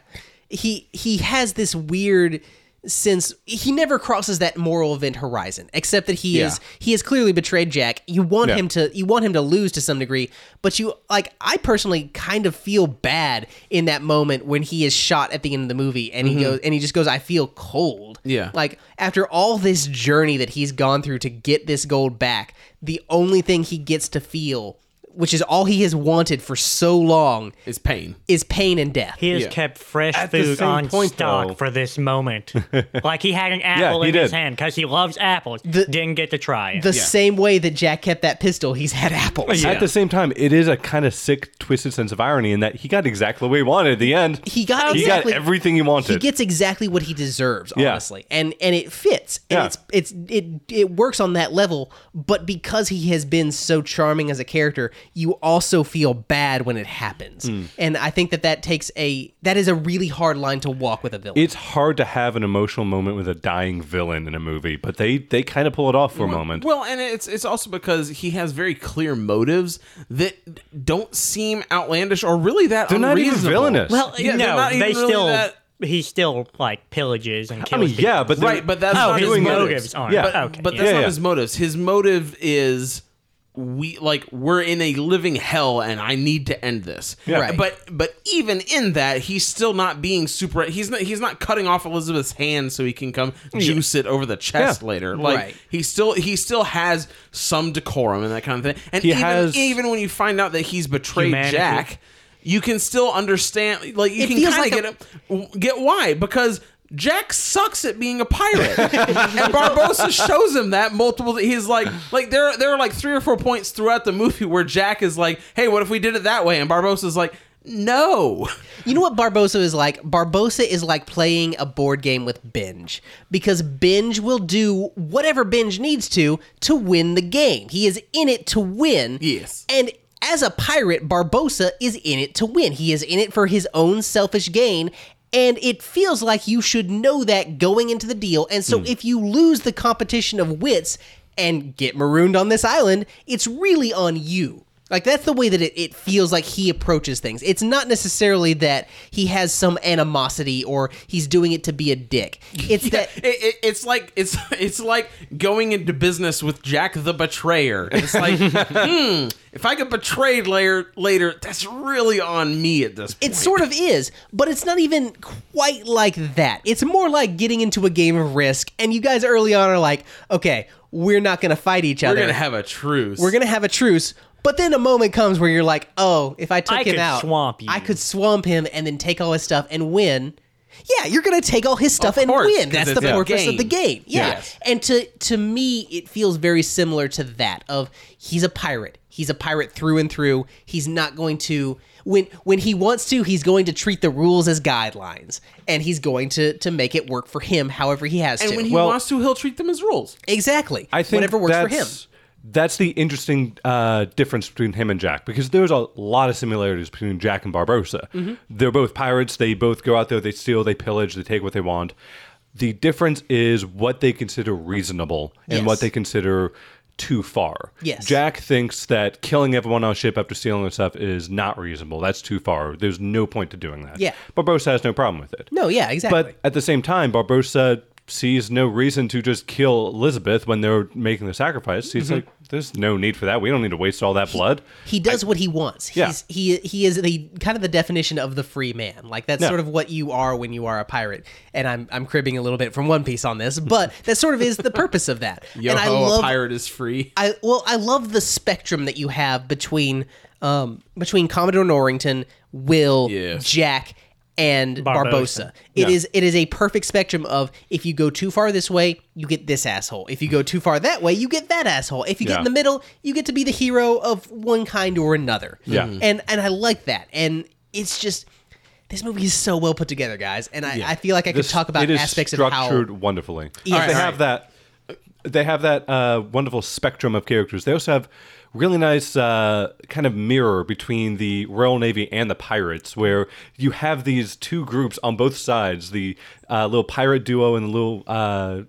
He he has this weird sense he never crosses that moral event horizon except that he is he has clearly betrayed Jack. You want Yeah. him to you want him to lose to some degree, but you like I personally kind of feel bad in that moment when he is shot at the end of the movie and he mm-hmm. goes and he just goes I feel cold. Yeah. Like after all this journey that he's gone through to get this gold back, the only thing he gets to feel which is all he has wanted for so long is pain. is pain and death. He has Yeah. kept fresh At the food same on point, stock though- for this moment. like he had an apple he in his did. hand because he loves apples. The- Didn't get to try it. the same way that Jack kept that pistol, he's had apples. Yeah. At the same time, it is a kind of sick, twisted sense of irony in that he got exactly what he wanted at the end. He got He exactly got everything he wanted. He gets exactly what he deserves, Yeah. honestly, and and it fits. And Yeah. it's it's it it works on that level. But because he has been so charming as a character, you also feel bad when it happens. Hmm. And I think that that takes a that is a really hard line to walk with a villain. it's hard to have an emotional moment with a dying villain in a movie, but they they kind of pull it off for a moment. Well, and it's it's also because he has very clear motives that don't seem outlandish or really that They're not even villainous. well, Yeah, they're no, not even they really still that- he still like pillages and I kills mean, people. yeah, but Right, but that's Oh, not his his motives motives. aren't. Yeah. But, okay, but yeah. that's Yeah, not yeah. his motives. His motive is we like we're in a living hell and I need to end this. Yeah. Right. But but even in that, he's still not being super. He's not he's not cutting off Elizabeth's hand so he can come juice it over the chest Yeah. later. Like Right. he still he still has some decorum and that kind of thing. And He even has- even when you find out that he's betrayed Humanity. Jack, you can still understand. Like you It can feels kind like of get a, get why because. Jack sucks at being a pirate, and Barbossa shows him that multiple. He's like, like there, there are like three or four points throughout the movie where Jack is like, "Hey, what if we did it that way?" And Barbossa's like, "No." You know what Barbossa is like? Barbossa is like playing a board game with Binge because Binge will do whatever Binge needs to to win the game. He is in it to win. Yes. And as a pirate, Barbossa is in it to win. He is in it for his own selfish gain. And it feels like you should know that going into the deal. And so hmm. if you lose the competition of wits and get marooned on this island, it's really on you. Like that's the way that it, it feels like he approaches things. It's not necessarily that he has some animosity or he's doing it to be a dick. It's that It, it, it's like it's it's like going into business with Jack the Betrayer. It's like, hmm, if I get betrayed later, later, that's really on me at this point. It sort of is, but it's not even quite like that. It's more like getting into a game of risk, and you guys early on are like, okay, we're not going to fight each other. we're gonna have a truce. we're going to have a truce. But then a moment comes where you're like, oh, if I took I him could out, swamp you. I could swamp him and then take all his stuff and win. Yeah, you're going to take all his stuff Of and course, win. 'cause That's it's the a purpose of the game. Yeah. Yes. And to to me, it feels very similar to that of he's a pirate. He's a pirate through and through. He's not going to when when he wants to, he's going to treat the rules as guidelines, and he's going to to make it work for him however he has to. and when he Well- wants to, he'll treat them as rules. exactly. I think whatever works for him. that's- That's the interesting uh, difference between him and Jack because there's a lot of similarities between Jack and Barbossa. Mm-hmm. They're both pirates. They both go out there, they steal, they pillage, they take what they want. The difference is what they consider reasonable and Yes. what they consider too far. Yes. Jack thinks that killing everyone on a ship after stealing their stuff is not reasonable. That's too far. There's no point to doing that. Yeah. Barbossa has no problem with it. No, yeah, exactly. But at the same time, Barbossa sees no reason to just kill Elizabeth when they're making the sacrifice. He's like, "There's no need for that. We don't need to waste all that blood." he does what he wants. Yeah. He's, he he is the kind of the definition of the free man. Like that's Yeah. sort of what you are when you are a pirate. And I'm I'm cribbing a little bit from One Piece on this, but that sort of is the purpose of that. Yo and I love a pirate is free. I well, I love the spectrum that you have between um between Commodore Norrington, Will, Yes. Jack, and Barbossa. Barbossa. It Yeah. is it is a perfect spectrum of if you go too far this way, you get this asshole. If you go too far that way, you get that asshole. If you get Yeah. in the middle, you get to be the hero of one kind or another. Yeah. And and I like that. And it's just this movie is so well put together, guys. And I, I feel like I could This- talk about it is aspects of how structured how wonderfully. Yes. they All have that. They have that uh, wonderful spectrum of characters. They also have really nice uh, kind of mirror between the Royal Navy and the pirates, where you have these two groups on both sides: the uh, little pirate duo and the little. Uh,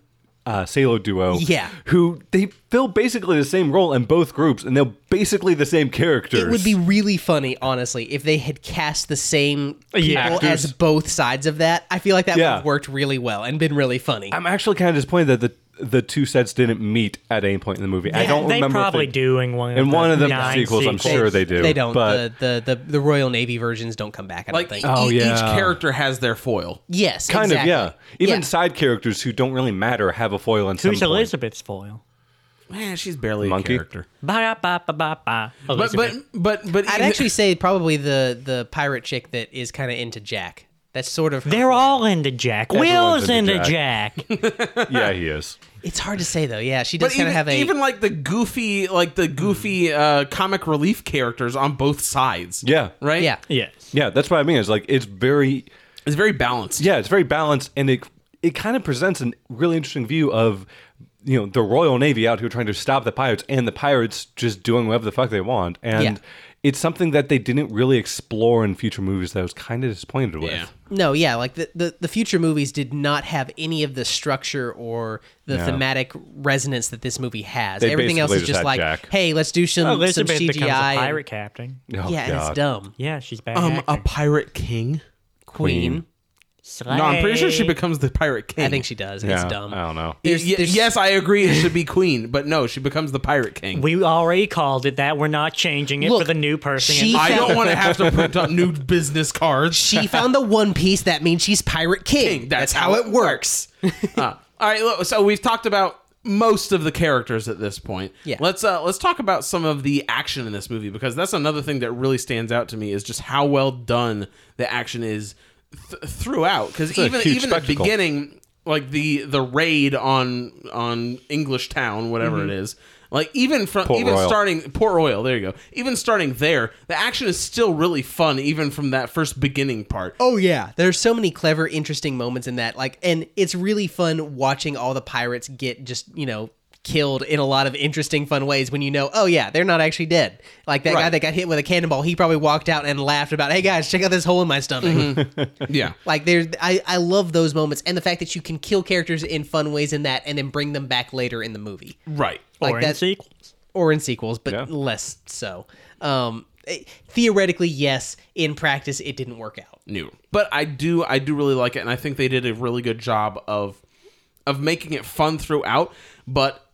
uh, sailor duo, Yeah. who they fill basically the same role in both groups, and they're basically the same characters. It would be really funny, honestly, if they had cast the same people Yeah. As both sides of that. I feel like that would have worked really well and been really funny. I'm actually kind of disappointed that the the two sets didn't meet at any point in the movie. I don't they remember. if probably they, do in one in the one of the nine sequels, I'm sure they do. They don't. But the, the the the Royal Navy versions don't come back. I don't Like think. e- oh, yeah. each character has their foil. yes, kind exactly. of, yeah. Even Yeah. side characters who don't really matter have a foil in some Who's point. Elizabeth's foil? Man, she's barely Monkey? a character. Ba ba ba ba ba. But but but but I'd actually say probably the the pirate chick that is kind of into Jack. That's sort of They're all into Jack. Everyone's Will's into into Jack. Yeah, he is. It's hard to say though. Yeah, she does But kind of have a. even like the goofy, like the goofy uh, comic relief characters on both sides. Yeah. right. yeah. yes. Yeah, that's what I mean. It's like it's very it's very balanced. yeah, it's very balanced and it it kind of presents a really interesting view of you know, the Royal Navy out here trying to stop the pirates and the pirates just doing whatever the fuck they want. And Yeah. It's something that they didn't really explore in future movies that I was kind of disappointed with. Yeah. No, yeah, like the, the the future movies did not have any of the structure or the No. thematic resonance that this movie has. They Everything else is just just like, Jack. hey, let's do some, some Elizabeth CGI. becomes a and- pirate captain. Oh, yeah, and it's dumb. Yeah, she's bad. Um, a pirate king. Queen. No, I'm pretty sure she becomes the pirate king. I think she does. Yeah, It's dumb. I don't know. There's- y- there's- yes, I agree. It should be queen, but no, she becomes the pirate king. We already called it that. We're not changing it Look, for the new person. she- I don't want to have to print out new business cards. She found the One Piece. That means she's Pirate King. King, That's, how, it works. Uh, all right, look, so we've talked about most of the characters at this point. Yeah. Let's uh let's talk about some of the action in this movie because that's another thing that really stands out to me is just how well done the action is th- throughout. Because even even at the beginning like the the raid on on English Town whatever it mm-hmm. is like even from Port even Royal. starting Port Royal there you go. Even starting there the action is still really fun even from that first beginning part. Oh yeah, there's so many clever, interesting moments in that. Like, and it's really fun watching all the pirates get just you know killed in a lot of interesting, fun ways when you know, oh yeah, they're not actually dead. Like that guy that got hit with a cannonball, he probably walked out and laughed about, hey guys, check out this hole in my stomach. Yeah. Like there's, I, I love those moments and the fact that you can kill characters in fun ways in that and then bring them back later in the movie Right. Like or in sequels. or in sequels, but Yeah. less so. Um, eh, theoretically, yes. In practice, it didn't work out. new. But I do I do really like it and I think they did a really good job of of making it fun throughout, but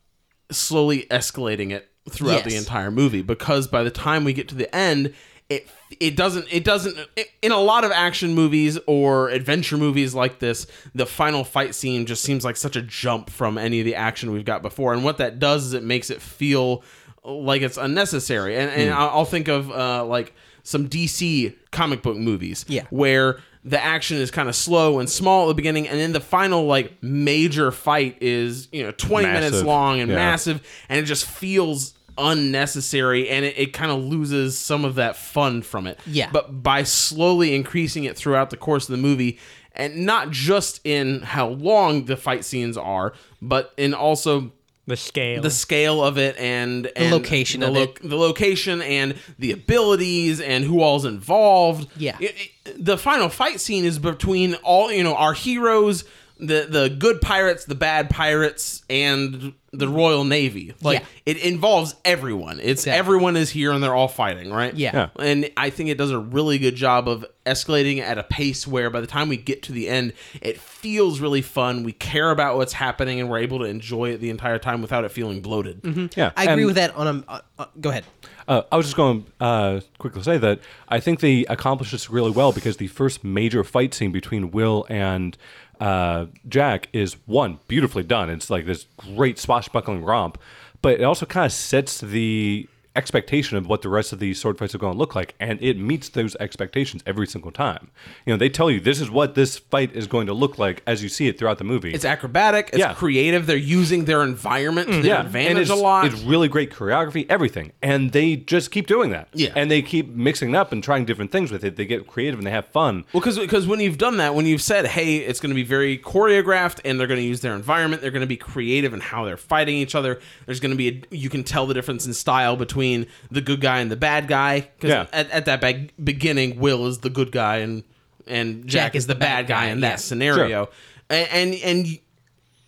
slowly escalating it throughout the entire movie because by the time we get to the end it it doesn't it doesn't it, in a lot of action movies or adventure movies like this the final fight scene just seems like such a jump from any of the action we've got before. And what that does is it makes it feel like it's unnecessary. And, and I'll I'll think of uh, like some DC comic book movies Yeah. where the action is kind of slow and small at the beginning and then the final like major fight is you know 20 minutes long and Yeah. massive and it just feels unnecessary and it, it kind of loses some of that fun from it Yeah. but by slowly increasing it throughout the course of the movie and not just in how long the fight scenes are but in also The scale. the scale of it and, and location the of it. the location and the abilities and who all's involved. Yeah. It- it- the final fight scene is between all you know our heroes, the the good pirates, the bad pirates, and the Royal Navy. Like Yeah. it involves everyone. It's Exactly. everyone is here and they're all fighting, right? Yeah. Yeah. And I think it does a really good job of escalating at a pace where by the time we get to the end, it feels really fun. We care about what's happening and we're able to enjoy it the entire time without it feeling bloated. Yeah, I agree and- with that. On a, uh, uh, go ahead. Uh, I was just going to uh, quickly say that I think they accomplished this really well because the first major fight scene between Will and uh, Jack is one beautifully done. It's like this great swashbuckling romp, but it also kind of sets the expectation of what the rest of these sword fights are going to look like, and it meets those expectations every single time. You know, they tell you this is what this fight is going to look like as you see it throughout the movie. It's acrobatic, it's Yeah. creative. They're using their environment to mm-hmm. their and advantage it's, a lot. It's really great choreography, everything, and they just keep doing that. Yeah. and they keep mixing it up and trying different things with it. They get creative and they have fun. Well, because when you've done that, when you've said, "Hey, it's going to be very choreographed, and they're going to use their environment, they're going to be creative in how they're fighting each other." There's going to be a, you can tell the difference in style between the good guy and the bad guy. Because Yeah. at, at that bag- beginning, Will is the good guy, and and Jack, is the bad guy in that yeah. scenario. And and and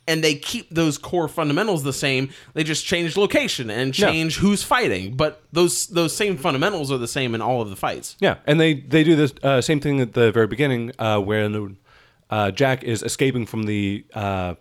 and they keep those core fundamentals the same. They just change location and Yeah. change who's fighting, but those those same fundamentals are the same in all of the fights. Yeah, and they they do this uh, same thing at the very beginning uh, when uh, Jack is escaping from the uh,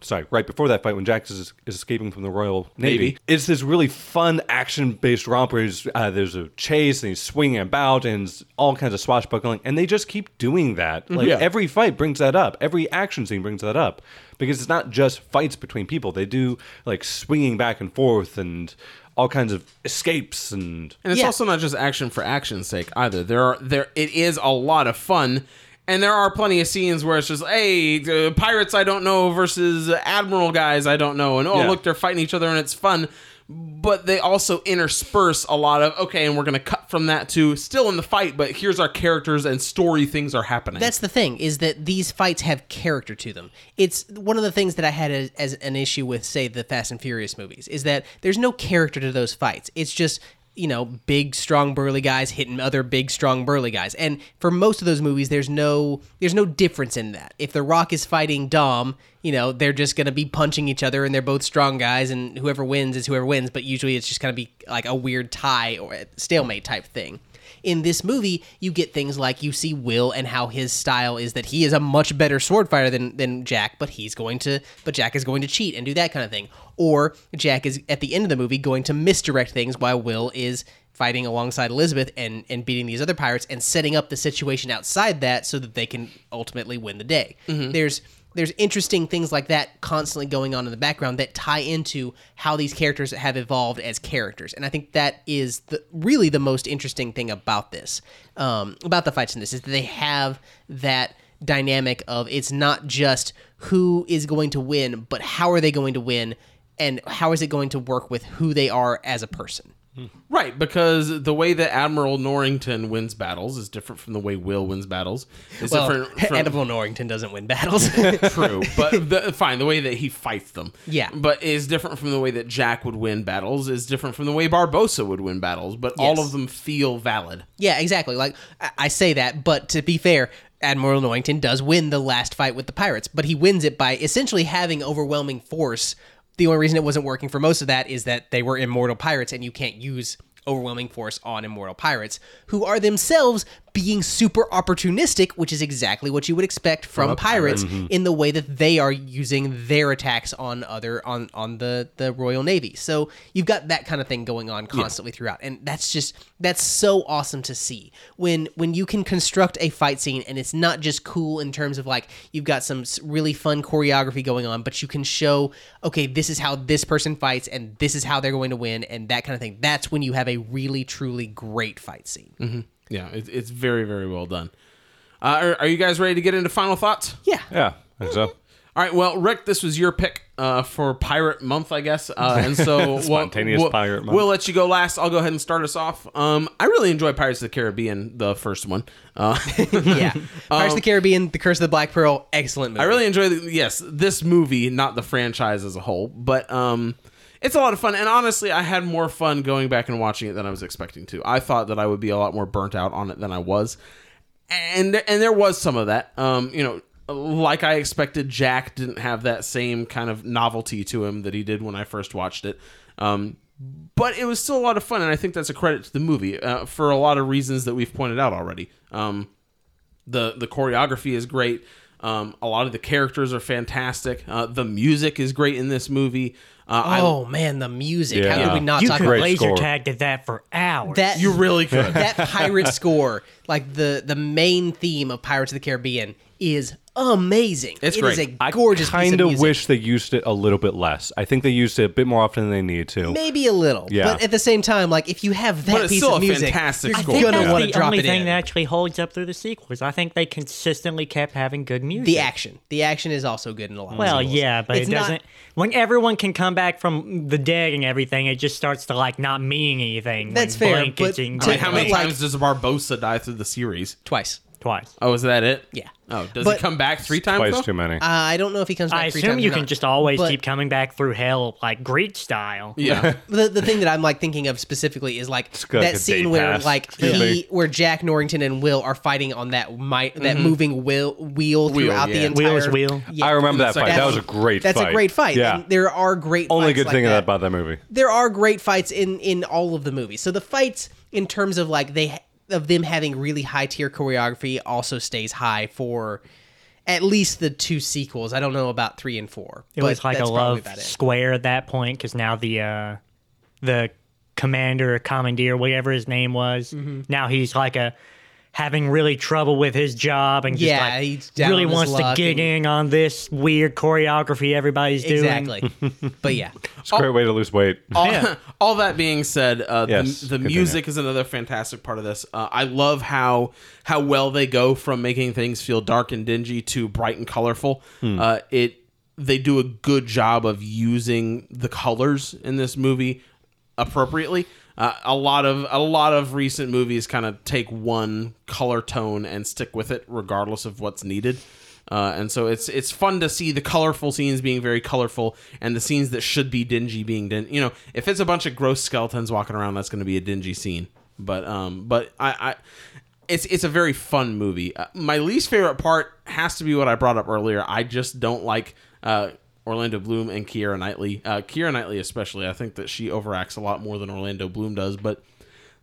sorry right before that fight when Jack is, is escaping from the Royal Navy. Navy. It's this really fun action based romp where he's, uh, there's a chase and he's swinging about and all kinds of swashbuckling, and they just keep doing that. Like Yeah. every fight brings that up, every action scene brings that up because it's not just fights between people. They do like swinging back and forth and all kinds of escapes and And it's Yeah. also not just action for action's sake either. There are there it is a lot of fun. And there are plenty of scenes where it's just, hey, uh, pirates I don't know versus admiral guys I don't know, and oh Yeah. look they're fighting each other and it's fun. But they also intersperse a lot of okay, and we're gonna cut from that to still in the fight, but here's our characters and story things are happening. That's the thing is that these fights have character to them. It's one of the things that I had as, as an issue with, say, the Fast and Furious movies, is that there's no character to those fights. It's just you know big, strong, burly guys hitting other big, strong, burly guys. And for most of those movies, there's no there's no difference in that. If The Rock is fighting Dom, you know they're just gonna be punching each other, and they're both strong guys, and whoever wins is whoever wins. But usually, it's just gonna be like a weird tie or stalemate type thing in this movie, you get things like you see Will and how his style is that he is a much better sword fighter than, than Jack, but he's going to, but Jack is going to cheat and do that kind of thing. Or Jack is at the end of the movie going to misdirect things while Will is fighting alongside Elizabeth and, and beating these other pirates and setting up the situation outside that so that they can ultimately win the day. Mm-hmm. There's there's interesting things like that constantly going on in the background that tie into how these characters have evolved as characters. And i think that is the really the most interesting thing about this um, about the fights in this is that they have that dynamic of it's not just who is going to win but how are they going to win and how is it going to work with who they are as a person Right, because the way that Admiral Norrington wins battles is different from the way Will wins battles. It's Well, different from Admiral Norrington doesn't win battles. true, but the, fine. The way that he fights them, Yeah. but is different from the way that Jack would win battles. Is different from the way Barbossa would win battles. But all of them feel valid. Yeah, exactly. Like I say that, but to be fair, Admiral Norrington does win the last fight with the pirates, but he wins it by essentially having overwhelming force. The only reason it wasn't working for most of that is that they were immortal pirates, and you can't use overwhelming force on immortal pirates who are themselves being super opportunistic, which is exactly what you would expect from pirates mm-hmm. in the way that they are using their attacks on other on on the the Royal Navy. So you've got that kind of thing going on constantly throughout, and that's just that's so awesome to see when when you can construct a fight scene and it's not just cool in terms of like you've got some really fun choreography going on, but you can show okay this is how this person fights and this is how they're going to win and that kind of thing. That's when you have a really truly great fight scene. Mm-hmm. Yeah, it, it's very very well done. Uh, are, are you guys ready to get into final thoughts? Yeah. Yeah, I think so. All right, well, Rick, this was your pick uh, for Pirate Month, I guess, uh, and so we'll- Spontaneous we'll, Pirate Month. We'll let you go last. I'll go ahead and start us off. Um, I really enjoy Pirates of the Caribbean, the first one. Uh, yeah. Pirates of the Caribbean, The Curse of the Black Pearl, excellent movie. I really enjoy the, yes this movie, not the franchise as a whole, but um, it's a lot of fun. And honestly, I had more fun going back and watching it than I was expecting to. I thought that I would be a lot more burnt out on it than I was, and and there was some of that. Um, you know, like I expected, Jack didn't have that same kind of novelty to him that he did when I first watched it. Um, but it was still a lot of fun, and I think that's a credit to the movie uh, for a lot of reasons that we've pointed out already. Um, the the choreography is great. Um, a lot of the characters are fantastic. Uh, the music is great in this movie. Uh, I, Oh man, the music. How Yeah. could we not you talk could about Great laser score. tag to that for hours. that? you really could. that pirate score, like the the main theme of Pirates of the Caribbean, is amazing. It's It is great. a gorgeous piece I Kind of of wish they used it a little bit less. I think they used it a bit more often than they need to. Maybe a little, Yeah. but at the same time, like if you have that piece of music, fantastic you're. I think gonna that's want to the drop only thing in. that actually holds up through the sequels. I think they consistently kept having good music. the action, the action is also good in a lot. Well, of sequels. yeah, but It's it not- doesn't. When everyone can come back from the dead and everything, it just starts to like not mean anything. That's fair, Blink but is in to- I mean, how many But, like- times does Barbossa die through the series? twice. Twice. Oh, is that it? Yeah. Oh, does But- he come back three times? Twice though? too many. Uh, I don't know if he comes back. I three assume times you or can not. just always But- keep coming back through hell like Greek style. Yeah. the the thing that I'm like thinking of specifically is like got like that a scene day where pass. like Yeah. he where Jack Norrington and Will are fighting on that might that moving wheel wheel throughout yeah. the entire Wheels wheel. Yeah. I remember that That's- fight. That was a great fight. That's fight. a great fight. Yeah. And there are great Only fights good like thing that. about that movie. There are great fights in in all of the movies. So the fights in terms of like they of them having really high tier choreography also stays high for at least the two sequels. I don't know about 3 and 4. It was like a love square at that point because now the uh, the commander or commandeer, whatever his name was, Mm-hmm. now he's like a having really trouble with his job and just Yeah, like he's down really wants to luck get and- in on this weird choreography everybody's doing. Exactly. but yeah. It's a great way to lose weight. all, Yeah. all that being said, uh, Yes, the, the music is another fantastic part of this. Uh, I love how how well they go from making things feel dark and dingy to bright and colorful. Uh, it they do a good job of using the colors in this movie appropriately. Uh, a lot of a lot of recent movies kind of take one color tone and stick with it regardless of what's needed. Uh, and so it's it's fun to see the colorful scenes being very colorful and the scenes that should be dingy being din. You know, if it's a bunch of gross skeletons walking around, that's going to be a dingy scene. But um, but I, I it's it's a very fun movie. Uh, my least favorite part has to be what I brought up earlier. I just don't like uh, Orlando Bloom and Keira Knightley. Uh, Keira Knightley especially. I think that she overacts a lot more than Orlando Bloom does, but.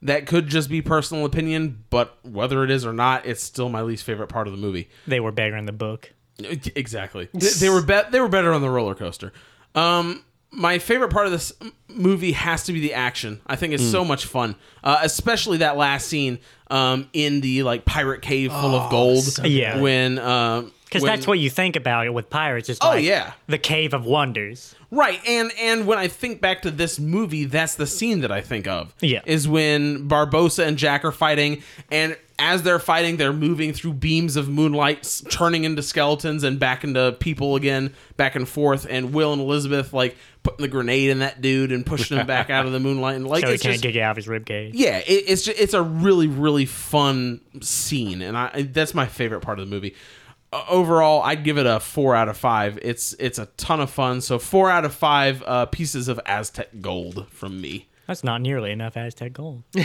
That could just be personal opinion, but whether it is or not, it's still my least favorite part of the movie. They were better in the book. Exactly. They, they were bet they were better on the roller coaster. Um, my favorite part of this movie has to be the action. I think it's so much fun, uh, especially that last scene um, in the like pirate cave full of gold. Yeah. when um, Because that's what you think about it with pirates. It's Oh, like yeah. the Cave of Wonders. Right, and and when I think back to this movie, that's the scene that I think of. Yeah. is when Barbossa and Jack are fighting, and as they're fighting, they're moving through beams of moonlight, turning into skeletons and back into people again, back and forth. And Will and Elizabeth like putting the grenade in that dude and pushing him back out of the moonlight, and like So he it's can't just, dig out of his ribcage. yeah, it, it's just, it's a really really fun scene, and I that's my favorite part of the movie. Uh, overall, I'd give it a four out of five. It's it's a ton of fun. So four out of five uh, pieces of Aztec gold from me. That's not nearly enough Aztec gold.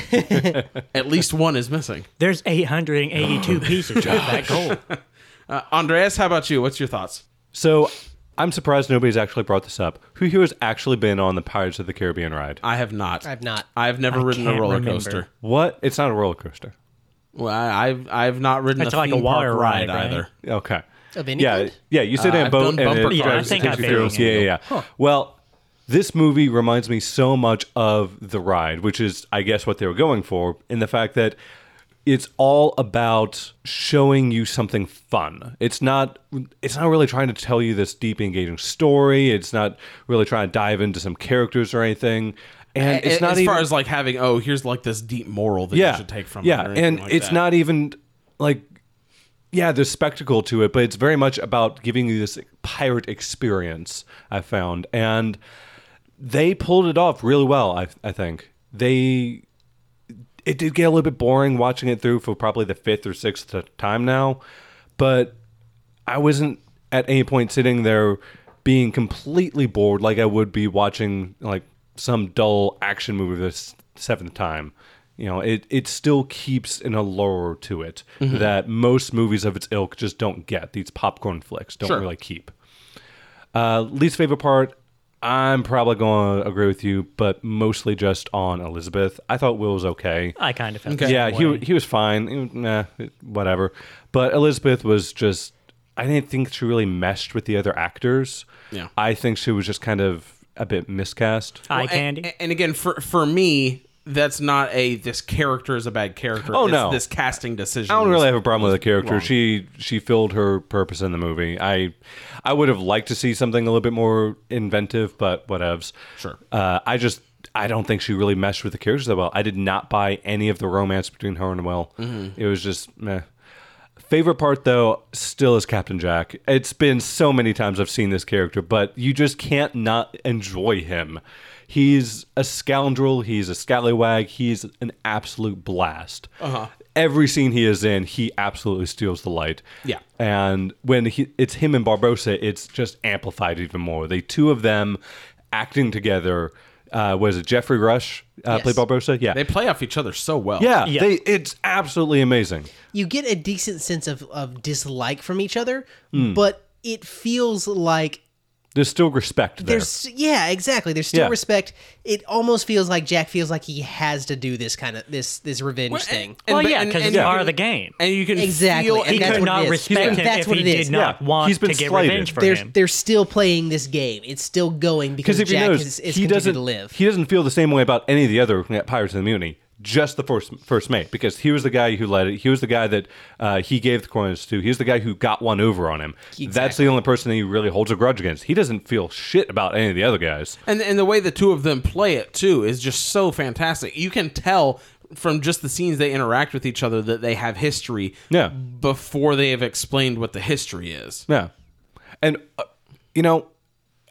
At least one is missing. There's 882 pieces of that gold. Uh, Andreas, how about you? What's your thoughts? So I'm surprised nobody's actually brought this up. Who here has actually been on the Pirates of the Caribbean ride? I have not. I've not. I've never I ridden a can't roller remember. coaster. What? It's not a roller coaster. Well, I, I've I've not ridden It's a like a theme park water ride, ride, right? either. Okay. Of any yeah, kind? yeah. You sit Uh, in a I've boat done and bumper it Yeah, I drives- think takes I've you been through. on Yeah, yeah, yeah. Well, this movie reminds me so much of the ride, which is, I guess, what they were going for, in the fact that it's all about showing you something fun. It's not. It's not really trying to tell you this deep, engaging story. It's not really trying to dive into some characters or anything. And it's A- not as even, far as like having oh here's like this deep moral that yeah, you should take from yeah, it. and like it's that. not even like yeah, there's spectacle to it, but it's very much about giving you this pirate experience. I found, and they pulled it off really well. I I think they. It did get a little bit boring watching it through for probably the fifth or sixth time now, but I wasn't at any point sitting there being completely bored like I would be watching like some dull action movie the s- seventh time. You know, it it still keeps an allure to it that most movies of its ilk just don't get. These popcorn flicks don't Sure. really keep. Uh, least favorite part, I'm probably going to agree with you, but mostly just on Elizabeth. I thought Will was okay. I kind of felt Okay. the Yeah, same he he was fine. He Nah, whatever. But Elizabeth was just. I didn't think she really meshed with the other actors. Yeah. I think she was just kind of a bit miscast. eye Well, candy. And, and again, for for me, that's not a this character is a bad character. Oh, It's no. this casting decision. I don't really have a problem with the character. wrong. She she filled her purpose in the movie. I I would have liked to see something a little bit more inventive, but whatevs. Sure. Uh, I just I don't think she really meshed with the characters that well. I did not buy any of the romance between her and Will. Mm-hmm. It was just meh. Favorite part though still is Captain Jack. It's been so many times I've seen this character, but you just can't not enjoy him. He's a scoundrel. He's a scallywag. He's an absolute blast. Uh-huh. Every scene he is in, he absolutely steals the light. Yeah. And when he, it's him and Barbossa, it's just amplified even more. The two of them acting together. Uh, was it Geoffrey Rush uh, Yes. played Barbossa? Yeah. They play off each other so well. yeah, Yeah. They, it's absolutely amazing. you get a decent sense of, of dislike from each other, Hmm. but it feels like There's still respect there. there's yeah, exactly. There's still Yeah. respect. It almost feels like Jack feels like he has to do this kind of this this revenge Well, thing. and- well, but- yeah, and- because and it's you part can- of the game. And you can Exactly, feel and He that's could what it not is. respect And him that's if what he it did not Yeah, want he's been to get slighted. revenge for they're him. they're still playing this game. It's still going because Because if Jack you is, is he continuing doesn't to live. he doesn't feel the same way about any of the other Pirates of the Mutiny. Just the first first mate, because he was the guy who led it. He was the guy that uh, he gave the coins to. He was the guy who got one over on him. That's the only person that he really holds a grudge against. He doesn't feel shit about any of the other guys. And and the way the two of them play it too is just so fantastic. You can tell from just the scenes they interact with each other that they have history Yeah. before they have explained what the history is. Yeah, and uh, you know,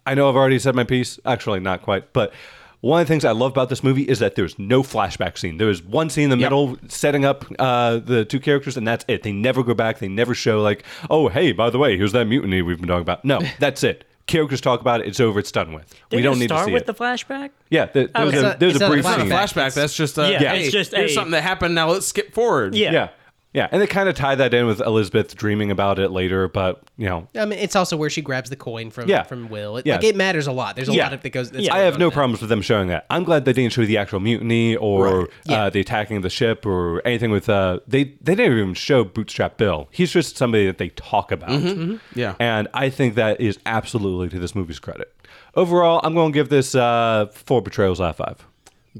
I know I've already said my piece. Actually, not quite, but. One of the things I love about this movie is that there's no flashback scene. There is one scene in the Yep. middle setting up uh, the two characters, and that's it. They never go back. They never show like, oh, hey, by the way, here's that mutiny we've been talking about. No, that's it. Characters talk about it. It's over. It's done with. we don't need to start see with it. the flashback? yeah, there, there was a, there's it's a a brief It's not a scene. flashback. flashback. That's just a Yeah, hey, it's just here's a- something that happened. Now let's skip forward. Yeah. Yeah, yeah, and they kind of tie that in with Elizabeth dreaming about it later. But you know, I mean, it's also where she grabs the coin from Yeah. from Will. It, Yeah. Like it matters a lot. There's a Yeah. lot of that goes. that's I have no there. problems with them showing that. I'm glad they didn't show the actual mutiny or Right. Yeah. uh, the attacking of the ship or anything with. Uh, they they didn't even show Bootstrap Bill. He's just somebody that they talk about. Mm-hmm. Yeah. and I think that is absolutely to this movie's credit. Overall, I'm going to give this uh, four betrayals out of five.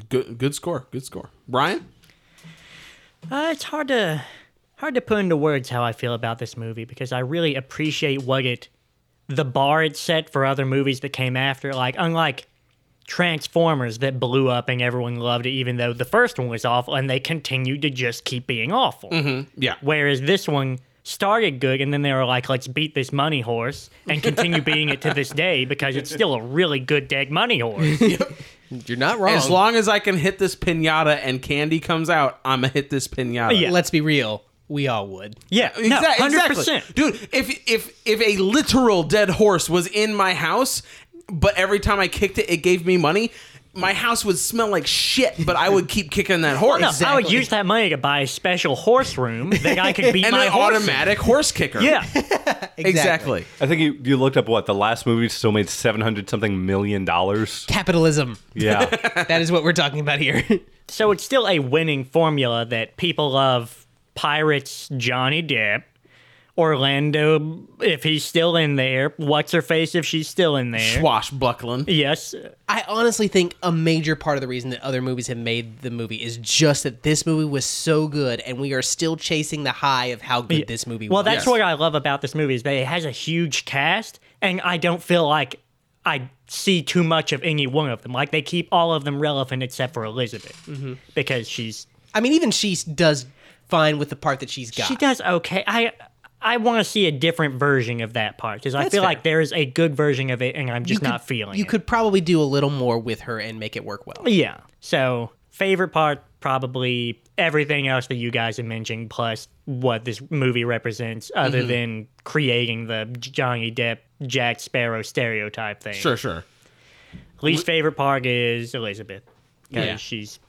Good good score. Good score. Brian? Uh, it's hard to hard to put into words how I feel about this movie because I really appreciate what it the bar it set for other movies that came after. Like unlike Transformers that blew up and everyone loved it, even though the first one was awful, and they continued to just keep being awful. Mm-hmm. Yeah. Whereas this one started good, and then they were like, "Let's beat this money horse," and continue being it to this day because it's still a really good dead money horse. You're not wrong. As long as I can hit this pinata and candy comes out, I'm gonna hit this pinata. Yeah. Let's be real. We all would. Yeah, no, Exac- hundred exactly, dude. If if if a literal dead horse was in my house, but every time I kicked it, it gave me money. My house would smell like shit, but I would keep kicking that horse. No, I would use that money to buy a special horse room that I could beat and my an horse. in. automatic horse kicker. Yeah, exactly. I think you, you looked up what the last movie still made seven hundred something million dollars. Capitalism. Yeah, that is what we're talking about here. so it's still a winning formula that people love. Pirates, Johnny Depp, Orlando, if he's still in there. What's her face if she's still in there? Swashbuckling. Yes, I honestly think a major part of the reason that other movies have made the movie is just that this movie was so good, and we are still chasing the high of how good this movie Well, was. Well, that's what I love about this movie is that it has a huge cast, and I don't feel like I see too much of any one of them. Like they keep all of them relevant except for Elizabeth Mm-hmm. because she's I mean, even she does fine with the part that she's got. she does okay. I I want to see a different version of that part because I That's feel fair. like there is a good version of it, and I'm just You not could- feeling. You it. could probably do a little more with her and make it work well. yeah. So favorite part probably everything else that you guys have mentioned plus what this movie represents, other Mm-hmm. than creating the Johnny Depp Jack Sparrow stereotype thing. Sure, sure. Least favorite part is Elizabeth. Because Yeah. she's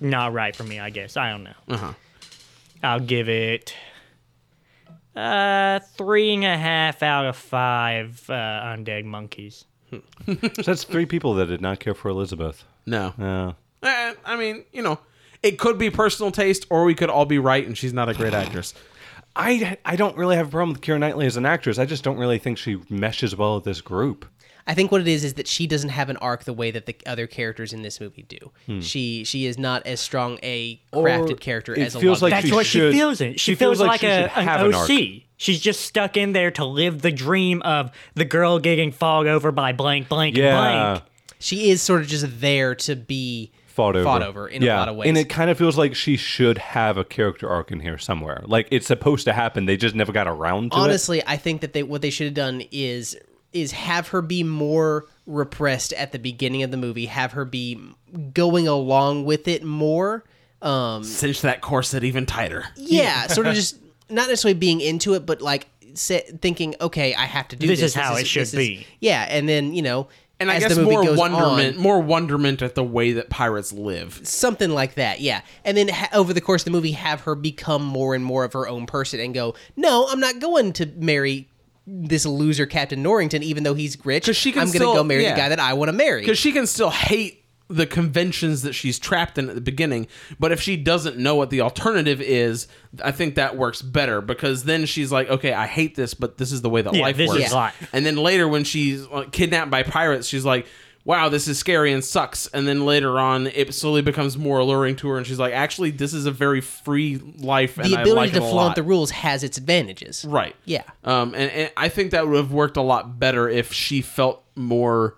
not right for me, I guess. I don't know. Uh-huh. I'll give it uh three and a half out of five uh, undead monkeys. so that's three people that did not care for Elizabeth. No. Uh, Eh, I mean, you know, it could be personal taste, or we could all be right, and she's not a great actress. I I don't really have a problem with Keira Knightley as an actress. I just don't really think she meshes well with this group. I think what it is is that she doesn't have an arc the way that the other characters in this movie do. Hmm. She she is not as strong a crafted Or character it as a feels lot. like of That's she what should- she feels it. She, she feels, feels like like, she a, an an OC. arc. She's just stuck in there to live the dream of the girl getting fogged over by blank, blank, Yeah. blank. she is sort of just there to be Fought over. fought over in yeah. a lot of ways. And it kind of feels like she should have a character arc in here somewhere. Like it's supposed to happen. They just never got around to it. honestly, I think that they what they should have done is is have her be more repressed at the beginning of the movie, have her be going along with it more. Um, Cinch that corset even tighter. yeah, sort of just not necessarily being into it, but like sa thinking, okay, I have to do This this. is how it should this is- be. yeah, and then you know, And I as guess the movie more goes wonderment, on, more wonderment at the way that pirates live. something like that. Yeah, and then ha- over the course of the movie, have her become more and more of her own person and go, no, I'm not going to marry. This loser, Captain Norrington, even though he's rich, 'Cause she can I'm going to go marry yeah. the guy that I want to marry. Because she can still hate the conventions that she's trapped in at the beginning, but if she doesn't know what the alternative is, I think that works better because then she's like, okay, I hate this, but this is the way that Yeah, life this works. is life. And then later, when she's uh, kidnapped by pirates, she's like, wow, this is scary and sucks. And then later on, it slowly becomes more alluring to her, and she's like, actually, this is a very free life. and the I ability like to flaunt the rules has its advantages. Right. Yeah. Um, and, and I think that would have worked a lot better if she felt more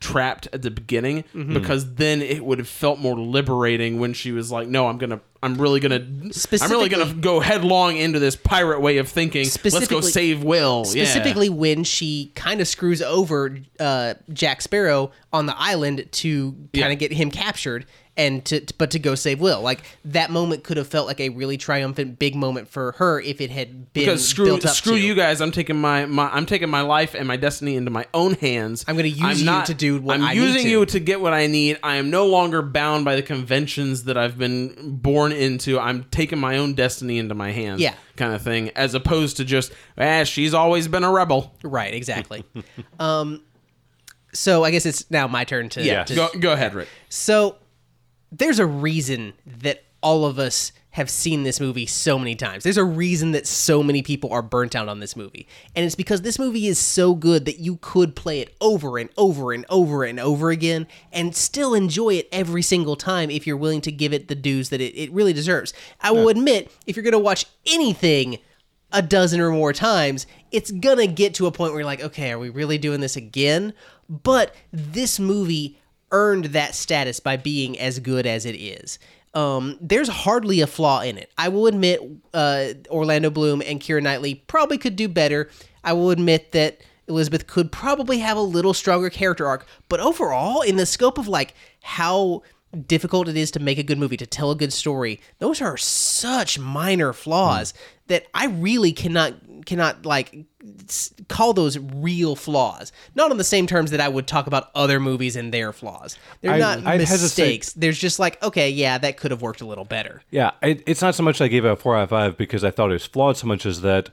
trapped at the beginning Mm-hmm. because then it would have felt more liberating when she was like no i'm gonna i'm really gonna i'm really gonna go headlong into this pirate way of thinking let's go save will Yeah. Specifically, when she kind of screws over uh, Jack Sparrow on the island to kind Yeah. of get him captured, and to but to go save Will. Like that moment could have felt like a really triumphant big moment for her if it had been because screw screw to. you guys i'm taking my, my i'm taking my life and my destiny into my own hands I'm gonna use you to do what i'm I need using to. you to get what i need i am no longer bound by the conventions that i've been born into i'm taking my own destiny into my hands Yeah. kind of thing as opposed to just ah she's always been a rebel Right, exactly. um, so I guess it's now my turn to. Yeah. to- go, go ahead rick So there's a reason that all of us have seen this movie so many times. There's a reason that so many people are burnt out on this movie. And it's because this movie is so good that you could play it over and over and over and over again and still enjoy it every single time if you're willing to give it the dues that it, it really deserves. I will admit, if you're going to watch anything a dozen or more times, it's gonna get to a point where you're like, okay, are we really doing this again? But this movie earned that status by being as good as it is. Um, there's hardly a flaw in it. I will admit, uh, Orlando Bloom and Keira Knightley probably could do better. I will admit that Elizabeth could probably have a little stronger character arc, but overall, in the scope of like how difficult it is to make a good movie, to tell a good story, those are such minor flaws that I really cannot cannot like call those real flaws. Not on the same terms that I would talk about other movies and their flaws. They're I- not I'd hesitate- mistakes. There's just like, okay, yeah, that could have worked a little better. Yeah, it, it's not so much I gave it a four out of five because I thought it was flawed so much as that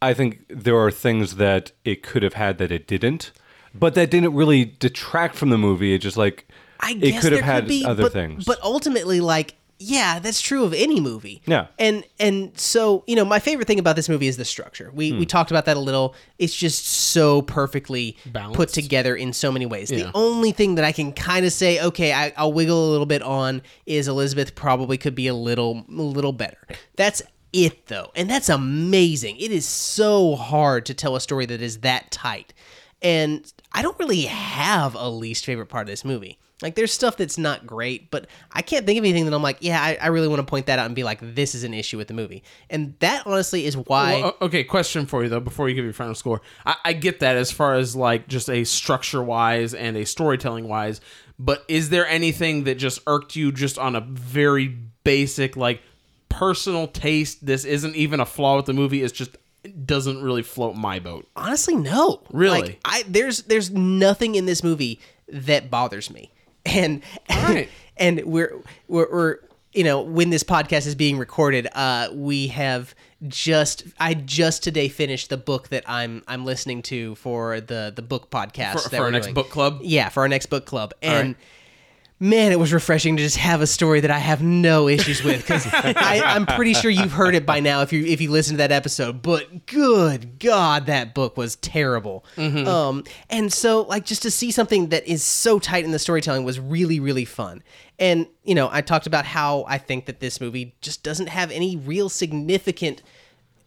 I think there are things that it could have had that it didn't, but that didn't really detract from the movie. It just like I it could have had could be, other but, things. But ultimately, like, yeah, that's true of any movie. Yeah. And and so you know, my favorite thing about this movie is the structure. We Hmm. we talked about that a little. It's just so perfectly put together in so many ways. Yeah. The only thing that I can kind of say, okay, I, I'll wiggle a little bit on is Elizabeth probably could be a little a little better. That's it though, and that's amazing. It is so hard to tell a story that is that tight, and I don't really have a least favorite part of this movie. Like, there's stuff that's not great, but I can't think of anything that I'm like, yeah, I, I really want to point that out and be like, this is an issue with the movie. And that honestly is why. Well, okay, question for you though before you give your final score. I, I get that as far as like just a structure wise and a storytelling wise, but is there anything that just irked you just on a very basic like personal taste? This isn't even a flaw with the movie. It's just it doesn't really float my boat. Honestly, no. Really? Like, I there's there's nothing in this movie that bothers me. And right. and we're, we're we're you know when this podcast is being recorded, uh, we have just I just today finished the book that I'm I'm listening to for the the book podcast For- that for our we're next doing. book club? Yeah, for our next book club, and. right. Man, it was refreshing to just have a story that I have no issues with because I'm pretty sure you've heard it by now if you if you listen to that episode. But good God, that book was terrible. Um, and so like just to see something that is so tight in the storytelling was really really fun. And you know, I talked about how I think that this movie just doesn't have any real significant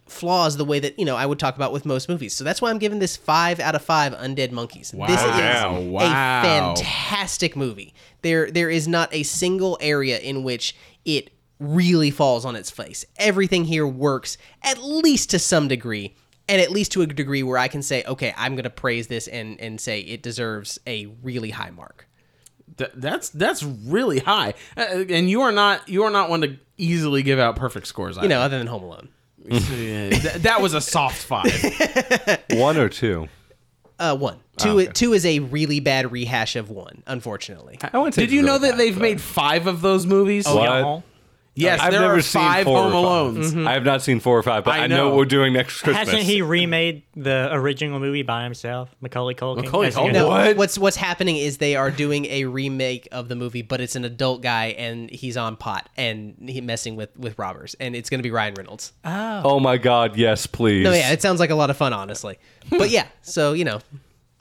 flaws the way that you know I would talk about with most movies. So that's why I'm giving this five out of five Undead Monkeys. This is Wow. a fantastic movie. There there is not a single area in which it really falls on its face. Everything here works at least to some degree. And at least to a degree where I can say, okay, I'm going to praise this and, and say it deserves a really high mark. Th- that's that's really high, uh, and you are not you are not one to easily give out perfect scores. You know, other than Home Alone. that, that was a soft five. One or two. Uh, one. Two, two is a really bad rehash of one, unfortunately. I wouldn't say Did it's you know that bad, they've but- made five of those movies? What? Y'all. Yes, I've there never are seen five four or Home five. Alones. Mm-hmm. I have not seen four or five, but I I, know. know. what we're doing next Christmas. Hasn't he remade the original movie by himself, Macaulay Culkin? Macaulay As he Culkin? goes- No, What? what's what's happening is they are doing a remake of the movie, but it's an adult guy and he's on pot and he messing with with robbers, and it's going to be Ryan Reynolds. Oh. oh my God! Yes, please. No, yeah, it sounds like a lot of fun, honestly. But yeah, so you know,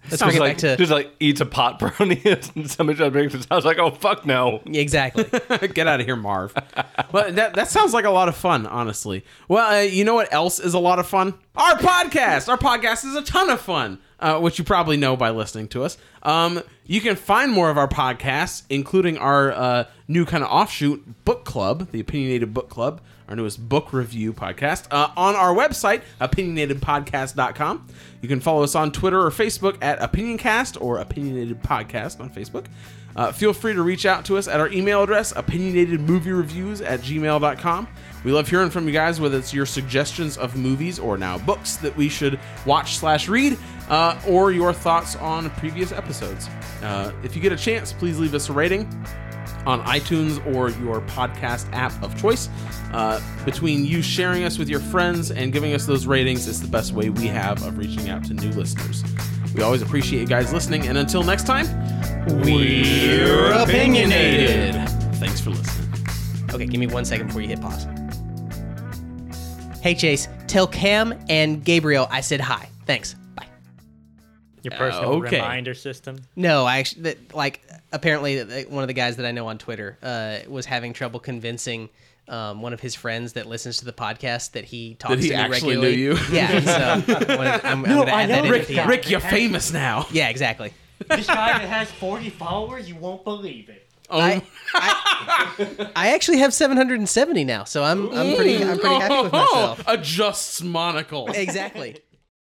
bring it like to just like eats a pot brownie and somebody tries to it his house. Like, oh fuck no! exactly. Get out of here, Marv. but that that sounds like a lot of fun, honestly. Well, uh, you know what else is a lot of fun? Our podcast. Our podcast is a ton of fun, uh, which you probably know by listening to us. Um, you can find more of our podcasts, including our uh, new kind of offshoot book club, the Opinionated Book Club, our newest book review podcast, uh, on our website, opinionatedpodcast.com. You can follow us on Twitter or Facebook at OpinionCast or Opinionated Podcast on Facebook. Uh, feel free to reach out to us at our email address, opinionatedmoviereviews at gmail.com. We love hearing from you guys, whether it's your suggestions of movies or now books that we should watch slash read, uh, or your thoughts on previous episodes. Uh, if you get a chance, please leave us a rating on iTunes or your podcast app of choice. Uh, between you sharing us with your friends and giving us those ratings, it's the best way we have of reaching out to new listeners. We always appreciate you guys listening, and until next time, we're opinionated. Thanks for listening. Okay, give me one second before you hit pause. Hey Chase, tell Cam and Gabriel I said hi. Thanks. Bye. Your personal okay. reminder system. No, I actually that, like apparently one of the guys that I know on Twitter uh, was having trouble convincing um, one of his friends that listens to the podcast that he talks he to me actually knew you? Yeah, so I wanna- I'm, I'm gonna I add know that in Rick- at. Rick, you're famous now. Yeah, exactly. this guy that has 40 followers, you won't believe it. I, I, I actually have 770 now, so I'm I'm pretty I'm pretty happy with myself. Adjusts monocle. Exactly.